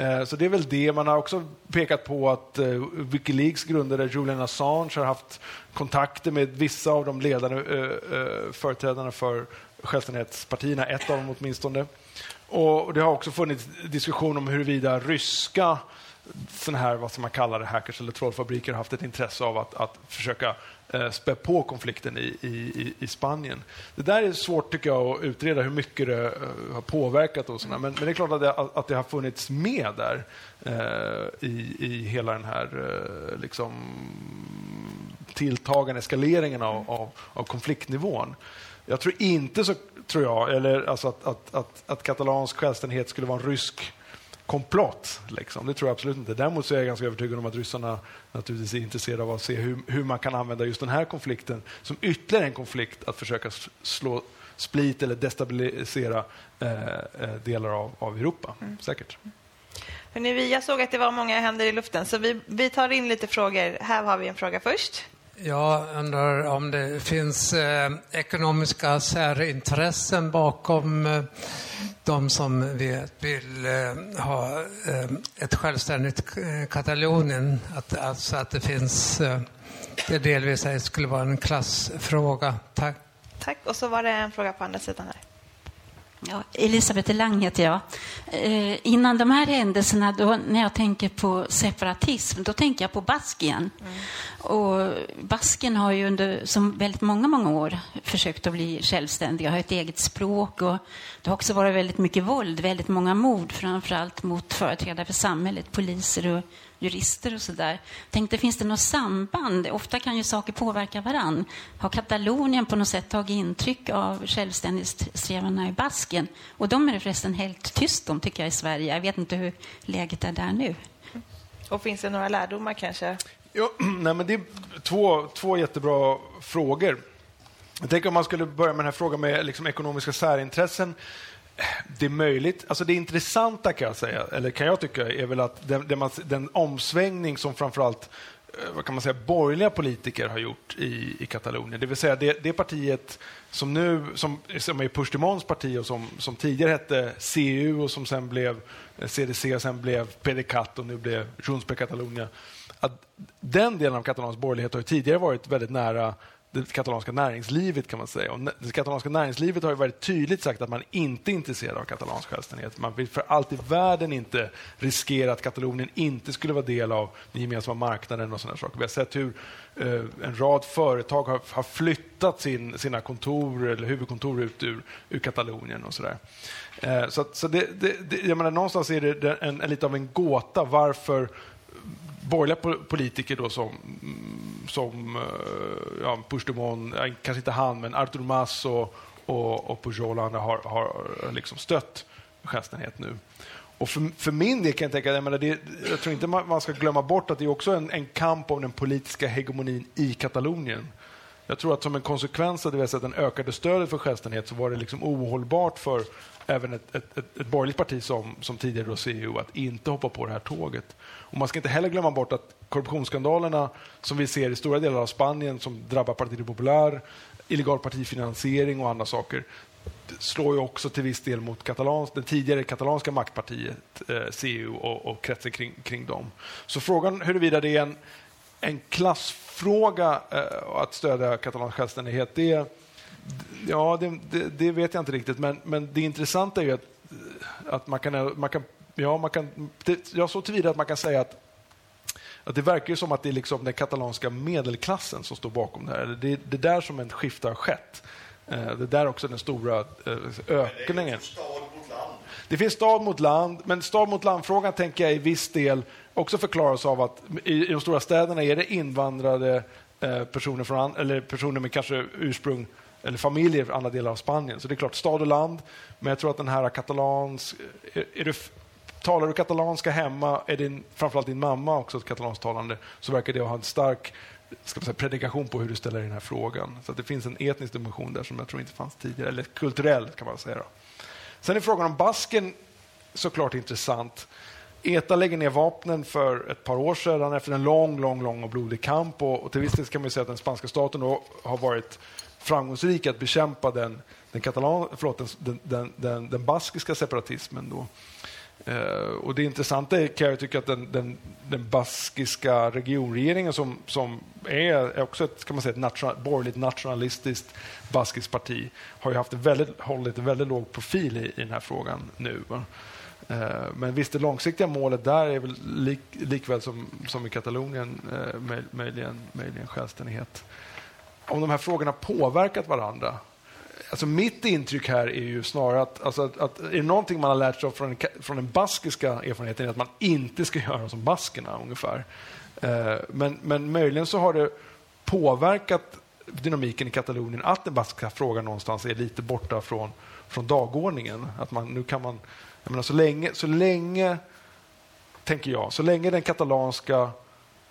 Eh, så det är väl det. Man har också pekat på att eh, Wikileaks grundare Julian Assange har haft kontakter med vissa av de ledande eh, företrädarna för självständighetspartierna, ett av dem åtminstone. Och det har också funnits diskussion om huruvida ryska såna här, vad som man kallar det, hackers eller trollfabriker har haft ett intresse av att, att försöka Eh, spä på konflikten i, i, i Spanien. Det där är svårt tycker jag att utreda hur mycket det eh, har påverkat. Och såna. Men, men, det är klart att det, att det har funnits med där eh, i, i hela den här eh, liksom, tilltagande eskaleringen av, av, av konfliktnivån. Jag tror inte så, tror jag, eller alltså att, att, att, att katalansk självständighet skulle vara en rysk komplott. Liksom. Det tror jag absolut inte. Däremot så är jag ganska övertygad om att ryssarna naturligtvis är intresserade av att se hur, hur man kan använda just den här konflikten som ytterligare en konflikt att försöka slå split eller destabilisera eh, eh, delar av, av Europa. Mm. Säkert. Hörrni, jag såg att det var många händer i luften, så vi, vi tar in lite frågor. Här har vi en fråga först. Jag undrar om det finns eh, ekonomiska särintressen bakom eh, de som vet, vill eh, ha eh, ett självständigt eh, Katalonien. Att, alltså att det finns, eh, det delvis skulle vara en klassfråga. Tack. Tack. Och så var det en fråga på andra sidan här. Ja, Elisabeth Lang heter jag. Eh, innan de här händelserna, då, när jag tänker på separatism, då tänker jag på Baskien. Mm. Och Basken har ju under som väldigt många, många år försökt att bli självständiga, ha ett eget språk. Och det har också varit väldigt mycket våld, väldigt många mord, framförallt mot företrädare för samhället, poliser och jurister och sådär. Tänkte, finns det något samband? Ofta kan ju saker påverka varann. Har Katalonien på något sätt tagit intryck av självständighetssträvandena i Basken? Och de är det förresten helt tyst om, tycker jag, i Sverige. Jag vet inte hur läget är där nu. Och finns det några lärdomar kanske? Ja, nej, men det är två, två jättebra frågor. Jag tänker om man skulle börja med den här frågan med liksom ekonomiska särintressen det är möjligt. Alltså det intressanta kan jag säga, eller kan jag tycka, är väl att den, den, den omsvängning som framförallt eh, vad kan man säga, borgerliga politiker har gjort i, i Katalonien. Det vill säga det, det partiet som nu, som, som är Puigdemonts parti och som, som tidigare hette CU och som sen blev eh, CDC, och sen blev PDCAT och nu blev Junts per Catalunya. Den delen av Katalons borgerlighet har tidigare varit väldigt nära det katalanska näringslivet kan man säga. Och det katalanska näringslivet har ju varit tydligt sagt att man inte är intresserad av katalansk självständighet. Man vill för allt i världen inte riskera att Katalonien inte skulle vara del av den gemensamma marknaden och sådana saker. Vi har sett hur eh, en rad företag har, har flyttat sin, sina kontor eller huvudkontor ut ur, ur Katalonien och sådär. Eh, så, så det, det, det, jag menar, någonstans är det en, en, lite av en gåta varför borgerliga politiker då som, som eh, ja, Puigdemont, eh, kanske inte han, men Artur Mas och, och, och Pujol och andra har, har eh, liksom stött självständighet nu. Och för, för, min del kan jag tänka, jag, menar, det, jag tror inte man, man, ska glömma bort att det är också en, en kamp om den politiska hegemonin i Katalonien. Jag tror att som en konsekvens av det, att den ökade stödet för självständighet så var det liksom ohållbart för även ett, ett, ett, ett borgerligt parti som, som tidigare då CU att inte hoppa på det här tåget. Och man ska inte heller glömma bort att korruptionsskandalerna som vi ser i stora delar av Spanien som drabbar Partido Popular, illegal partifinansiering och andra saker slår ju också till viss del mot katalans, det tidigare katalanska maktpartiet eh, CU och, och kretsen kring, kring dem. Så frågan huruvida det är en, en klassfråga eh, att stödja katalansk självständighet, det, ja, det, det, det, vet jag inte riktigt. Men, men det intressanta är ju att, att man kan, man kan Ja, man kan, det, jag så tillvida att man kan säga att, att det verkar som att det är liksom den katalanska medelklassen som står bakom det här. Det är det där som ett skifte har skett. Eh, det är där också den stora eh, ökningen. Det finns stad mot land, men stad mot land-frågan tänker jag i viss del också förklaras av att i, i de stora städerna är det invandrade eh, personer, från, eller personer med kanske ursprung eller familjer från andra delar av Spanien. Så det är klart stad och land, men jag tror att den här katalansk... Är, är du, Talar du katalanska hemma, är din, framförallt din mamma också katalansktalande, så verkar det ha en stark ska säga, predikation på hur du ställer den här frågan. Så det finns en etnisk dimension där som jag tror inte fanns tidigare, eller kulturell kan man säga. Då. Sen är frågan om basken såklart intressant. ETA lägger ner vapnen för ett par år sedan efter en lång, lång, lång och blodig kamp. Och, och till viss del kan man säga att den spanska staten då har varit framgångsrik att bekämpa den, den, katalan, förlåt, den, den, den, den baskiska separatismen. Då. Eh, och Det intressanta är, kan jag tycka, att den, den, den baskiska regionregeringen som, som är, är också ett, kan man säga, ett national, borgerligt nationalistiskt baskiskt parti har ju haft en väldigt, hållit en väldigt låg profil i, i den här frågan nu. Eh, men visst, det långsiktiga målet där är väl lik, likväl som, som i Katalonien eh, möjligen, möjligen självständighet. Om de här frågorna påverkat varandra Alltså mitt intryck här är ju snarare att, alltså att, att är det någonting man har lärt sig från, från den baskiska erfarenheten är att man inte ska göra som baskerna ungefär. Eh, men, men möjligen så har det påverkat dynamiken i Katalonien att den baskiska frågan någonstans är lite borta från, från dagordningen. Att man, nu kan man, jag menar, så länge, så länge, tänker jag, så länge den katalanska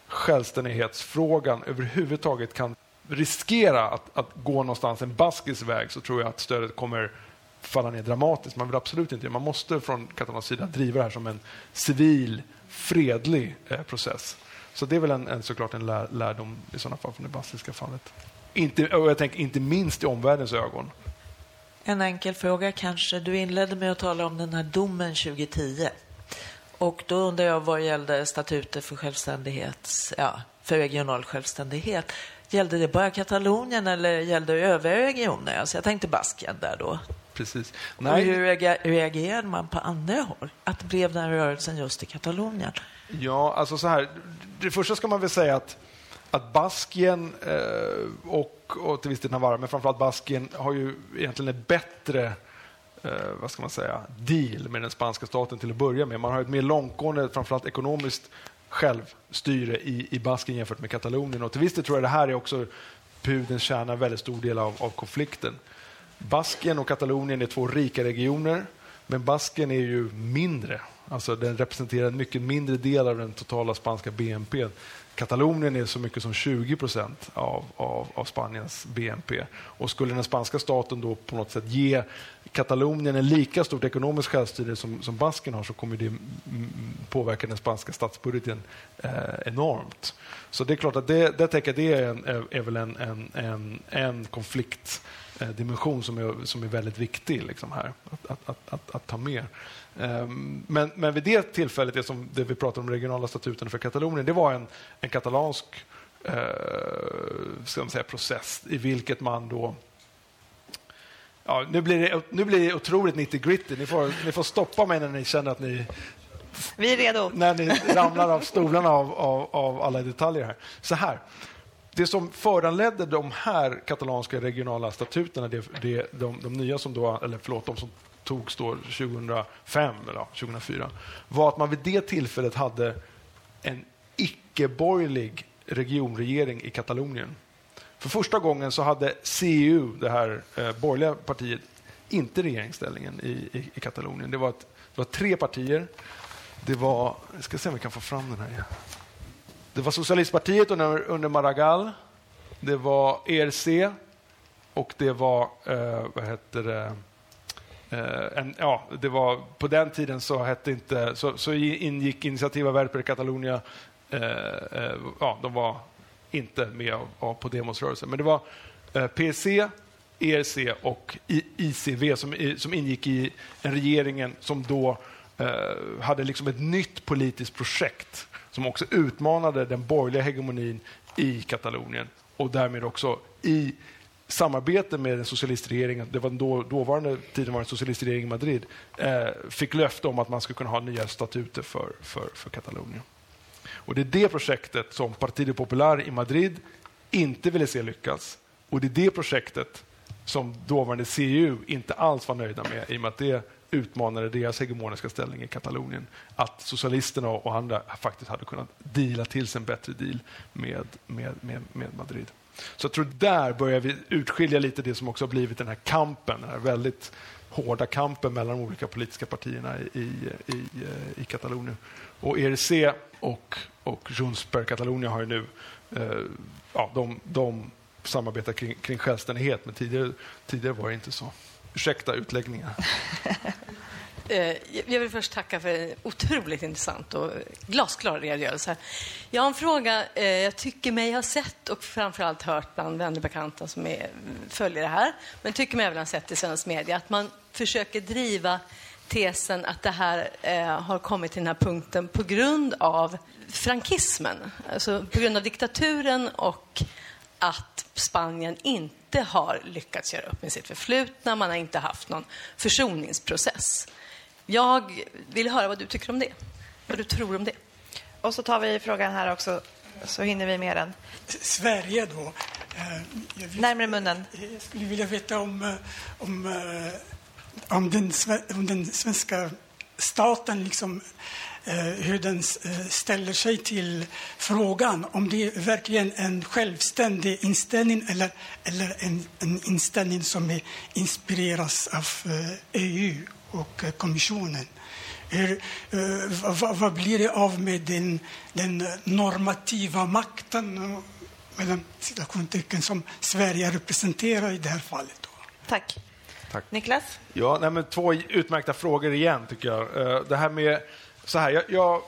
självständighetsfrågan överhuvudtaget kan riskera att, att gå någonstans en baskisk väg så tror jag att stödet kommer falla ner dramatiskt. Man vill absolut inte Man måste från Katalans sida driva det här som en civil, fredlig eh, process. Så det är väl en, en, såklart en lär, lärdom i sådana fall från det baskiska fallet. Inte, och jag tänker inte minst i omvärldens ögon. En enkel fråga kanske. Du inledde med att tala om den här domen 2010. Och då undrar jag vad gällde statuter för självständighet, ja, för regional självständighet. Gällde det bara Katalonien eller gällde det övriga regioner? Alltså jag tänkte Baskien där då. Precis. Nej. Och hur reagerade man på andra håll? Att det blev den rörelsen just i Katalonien? Ja, alltså så här. Det första ska man väl säga att, att Baskien eh, och, och till viss del Navarra, men framförallt Baskien har ju egentligen ett bättre eh, vad ska man säga, deal med den spanska staten till att börja med. Man har ett mer långtgående, framförallt ekonomiskt självstyre i, i Baskien jämfört med Katalonien. Och till viss del tror jag det här är också pudens kärna, en väldigt stor del av, av konflikten. Baskien och Katalonien är två rika regioner, men Baskien är ju mindre. Alltså den representerar en mycket mindre del av den totala spanska BNP. Katalonien är så mycket som 20 procent av, av, av, Spaniens BNP. Och skulle den spanska staten då på något sätt ge Katalonien en lika stort ekonomiskt självstyre som, som Basken har så kommer det påverka den spanska statsbudgeten eh, enormt. Så det är klart att det, det, tänker det är, en, är, väl en, en, en, en konfliktdimension eh, som är, som är väldigt viktig liksom här, att, att, att, att ta med. Ehm, men, men vid det tillfället, det, som, det vi pratar om regionala statuten för Katalonien, det var en, en katalansk eh, säga, process i vilket man då Ja, nu, blir det, nu blir det otroligt nitty-gritty. Ni får, ni får stoppa mig när ni känner att ni... Vi är redo. När ni ramlar av stolarna av, av, av alla detaljer här. Så här. Det som föranledde de här katalanska regionala statuterna, det, det, de, de nya som då, eller förlåt, de som togs då 2005 eller 2004 var att man vid det tillfället hade en icke-borgerlig regionregering i Katalonien. För första gången så hade CU, det här eh, borgerliga partiet, inte regeringsställningen i, i, i Katalonien. Det var, ett, det var tre partier. Det var... Jag ska se om vi kan få fram den här. Det var Socialistpartiet under, under Maragall. Det var ERC och det var... Eh, vad heter det? Eh, en, ja, det var, på den tiden så, hette inte, så, så ingick Initiativa Verper Catalonia. Eh, eh, ja, de var inte med av, av Podemos-rörelsen. Men det var eh, PC, ERC och ICV som, som ingick i en regeringen som då eh, hade liksom ett nytt politiskt projekt som också utmanade den borgerliga hegemonin i Katalonien och därmed också i samarbete med den socialistregeringen, det var då, dåvarande tiden var en socialistregering i Madrid, eh, fick löfte om att man skulle kunna ha nya statuter för, för, för Katalonien. Och det är det projektet som Partido Popular i Madrid inte ville se lyckas. Och det är det projektet som dåvarande CU inte alls var nöjda med i och med att det utmanade deras hegemoniska ställning i Katalonien. Att socialisterna och andra faktiskt hade kunnat deala till sig en bättre deal med, med, med, med Madrid. Så jag tror där börjar vi utskilja lite det som också har blivit den här kampen, den här väldigt hårda kampen mellan de olika politiska partierna i, i, i, eh, Katalonien. Och ERC och, och Junts per Catalunya har ju nu eh, ja, de, de samarbetar kring, kring självständighet, men tidigare, tidigare var det inte så. Ursäkta utläggningen. Eh, jag vill först tacka för en otroligt intressant och glasklar redogörelse. Jag har en fråga eh, jag tycker mig ha sett och framförallt hört bland vänner och bekanta som är, följer det här, men tycker mig även ha sett i svensk media, att man försöker driva tesen att det här eh, har kommit till den här punkten på grund av frankismen, alltså på grund av diktaturen och att Spanien inte har lyckats göra upp med sitt förflutna, man har inte haft någon försoningsprocess. Jag vill höra vad du tycker om det, vad du tror om det. Och så tar vi frågan här också, så hinner vi med den. Sverige då. Eh, vill, Närmare munnen. Jag skulle vilja veta om, eh, om, eh, om, den, om den svenska staten liksom hur den ställer sig till frågan om det är verkligen en självständig inställning eller, eller en, en inställning som inspireras av EU och kommissionen. Hur, vad, vad, blir det av med den, den normativa makten mellan citationstecken som Sverige representerar i det här fallet? Då? Tack. Tack. Niklas? Ja, nej, men två utmärkta frågor igen, tycker jag. Det här med... Så här, jag, jag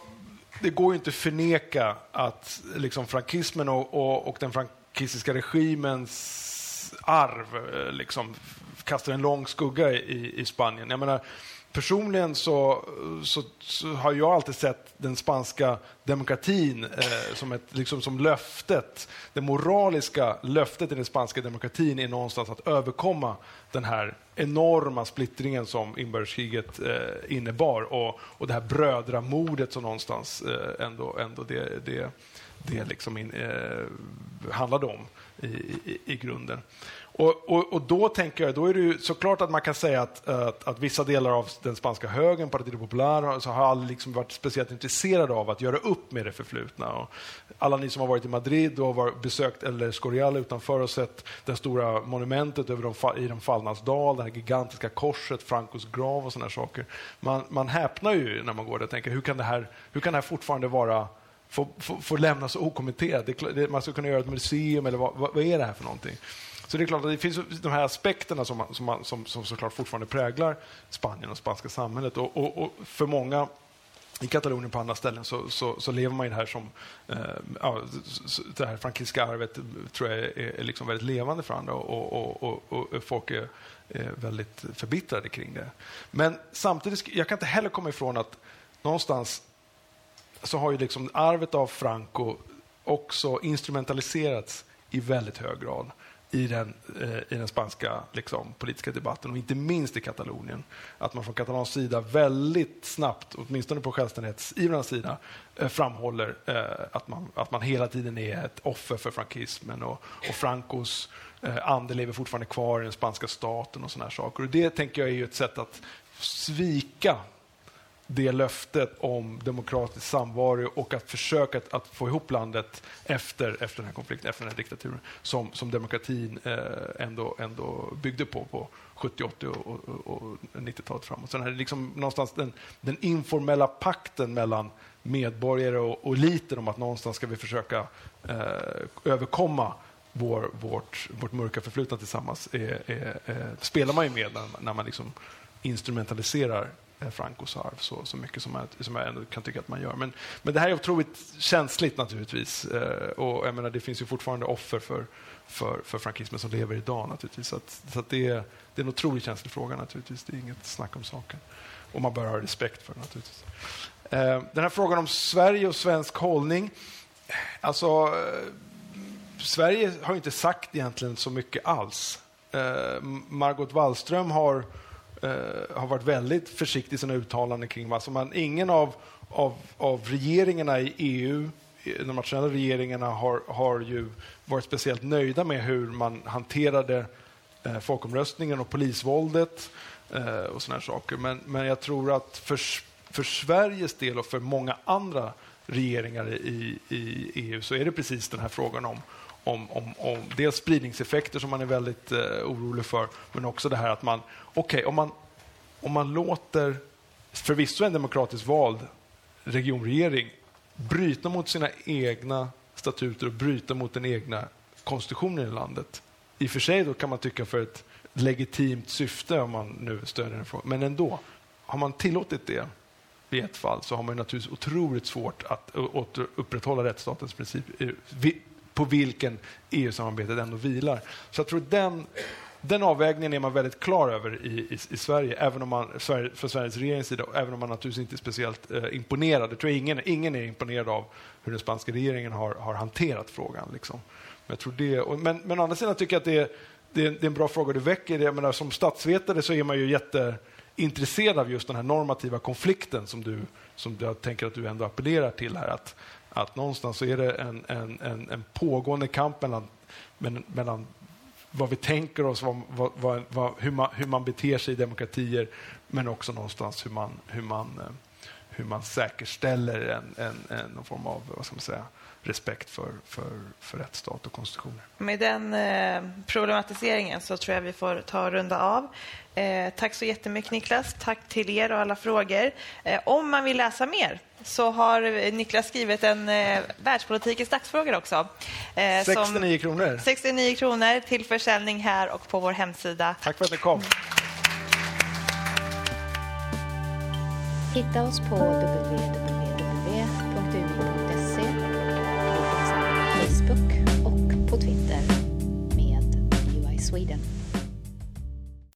det går ju inte att förneka att liksom, frankismen och, och, och den frankistiska regimens arv liksom, kastar en lång skugga i, i Spanien. Jag menar, personligen så, så, så, har jag alltid sett den spanska demokratin eh, som, ett, liksom som löftet. Det moraliska löftet i den spanska demokratin är någonstans att överkomma den här enorma splittringen som inbördeskriget eh, innebar och, och det här brödramordet som någonstans eh, ändå, ändå det, det, det liksom in, eh, handlade om i, i, i grunden. Och, och, och, då tänker jag, då är det ju såklart att man kan säga att, att, att vissa delar av den spanska högern, Partido Popular, så har aldrig liksom varit speciellt intresserade av att göra upp med det förflutna. Och alla ni som har varit i Madrid och har besökt El Escorial utanför och sett det stora monumentet över de, i de fallnas dal, det här gigantiska korset, Francos grav och sådana saker. Man, man häpnar ju när man går där och tänker, hur kan det här, hur kan det här fortfarande vara få, lämnas okommenterat. man skulle kunna göra ett museum, eller vad, vad, är det här för någonting? Så det är klart att det finns de här aspekterna som, som, som, som såklart fortfarande präglar Spanien och spanska samhället. Och, och, och för många i Katalonien på andra ställen så, så, så, lever man i det här som... Eh, ja, det här frankiska arvet tror jag är, är liksom väldigt levande för andra och, och, och folk är, är, väldigt förbittrade kring det. Men samtidigt, jag kan inte heller komma ifrån att någonstans så har ju liksom arvet av Franco också instrumentaliserats i väldigt hög grad i den, eh, i den spanska liksom, politiska debatten och inte minst i Katalonien. Att man från katalansk sida väldigt snabbt, åtminstone på självständighetsivrarnas sida, eh, framhåller eh, att, man, att man hela tiden är ett offer för frankismen och, och Francos eh, ande lever fortfarande kvar i den spanska staten och sådana saker. Och det tänker jag är ett sätt att svika det löftet om demokratisk samvaro och att försöka att, att, få ihop landet efter, efter den här konflikten, efter den här diktaturen, som, som demokratin eh, ändå, ändå byggde på på 70, 80 och, och, och 90-talet framåt. Så den här, liksom någonstans den, den informella pakten mellan medborgare och, och eliten om att någonstans ska vi försöka eh, överkomma vår, vårt, vårt mörka förflutna tillsammans är, är, är, spelar man ju med när, när man liksom instrumentaliserar Eh, Francos arv så, så mycket som jag, som jag ändå kan tycka att man gör. Men, men det här är otroligt känsligt naturligtvis. Eh, och jag menar, det finns ju fortfarande offer för, för, för frankismen som lever idag naturligtvis. Så, att, så att det, är, det är en otroligt känslig fråga naturligtvis. Det är inget snack om saken. Och man bör ha respekt för det naturligtvis. Eh, den här frågan om Sverige och svensk hållning. Alltså, eh, Sverige har inte sagt egentligen så mycket alls. Eh, Margot Wallström har eh, har varit väldigt försiktig i sina uttalanden kring alltså man, ingen av, av, av regeringarna i EU de nationella regeringarna har, har ju varit speciellt nöjda med hur man hanterade eh, folkomröstningen och polisvåldet eh, och såna saker. Men, men jag tror att för, för Sveriges del och för många andra regeringar i, i EU så är det precis den här frågan om, om, om, om dels spridningseffekter som man är väldigt eh, orolig för, men också det här att man, okej, okay, om, man, om man låter förvisso en demokratiskt vald regionregering bryta mot sina egna statuter och bryta mot den egna konstitutionen i landet. I och för sig då kan man tycka för ett legitimt syfte om man nu stödjer den frågan. Men ändå, har man tillåtit det i ett fall så har man naturligtvis otroligt svårt att eh, upprätthålla rättsstatens princip på vilken EU-samarbetet ändå vilar. Så jag tror den, den avvägningen är man väldigt klar över i, i, i Sverige, även om man, för Sveriges regerings sida, även om man naturligtvis inte är speciellt eh, imponerad. Det tror ingen, ingen är imponerad av hur den spanska regeringen har, har hanterat frågan. Liksom. Men, jag tror det, men, men å andra sidan tycker jag att det, det, det är en bra fråga du väcker. Jag menar, som statsvetare så är man ju jätteintresserad av just den här normativa konflikten som du, som jag tänker att du ändå appellerar till här. Att, att någonstans så är det en, en, en, en pågående kamp mellan, mellan vad vi tänker oss, vad, vad, vad, hur, man, hur man beter sig i demokratier, men också någonstans hur man, hur man, eh, hur man säkerställer en, en, en någon form av vad ska man säga, respekt för, för, för rättsstat och konstitutioner. Med den eh, problematiseringen så tror jag vi får ta och runda av. Eh, tack så jättemycket Niklas. Tack till er och alla frågor. Eh, om man vill läsa mer så har Niklas skrivit en eh, världspolitikens dagsfrågor också. Eh, 69 kronor. 69 kronor till försäljning här och på vår hemsida. Tack för att ni kom. Hitta oss på www Sweden.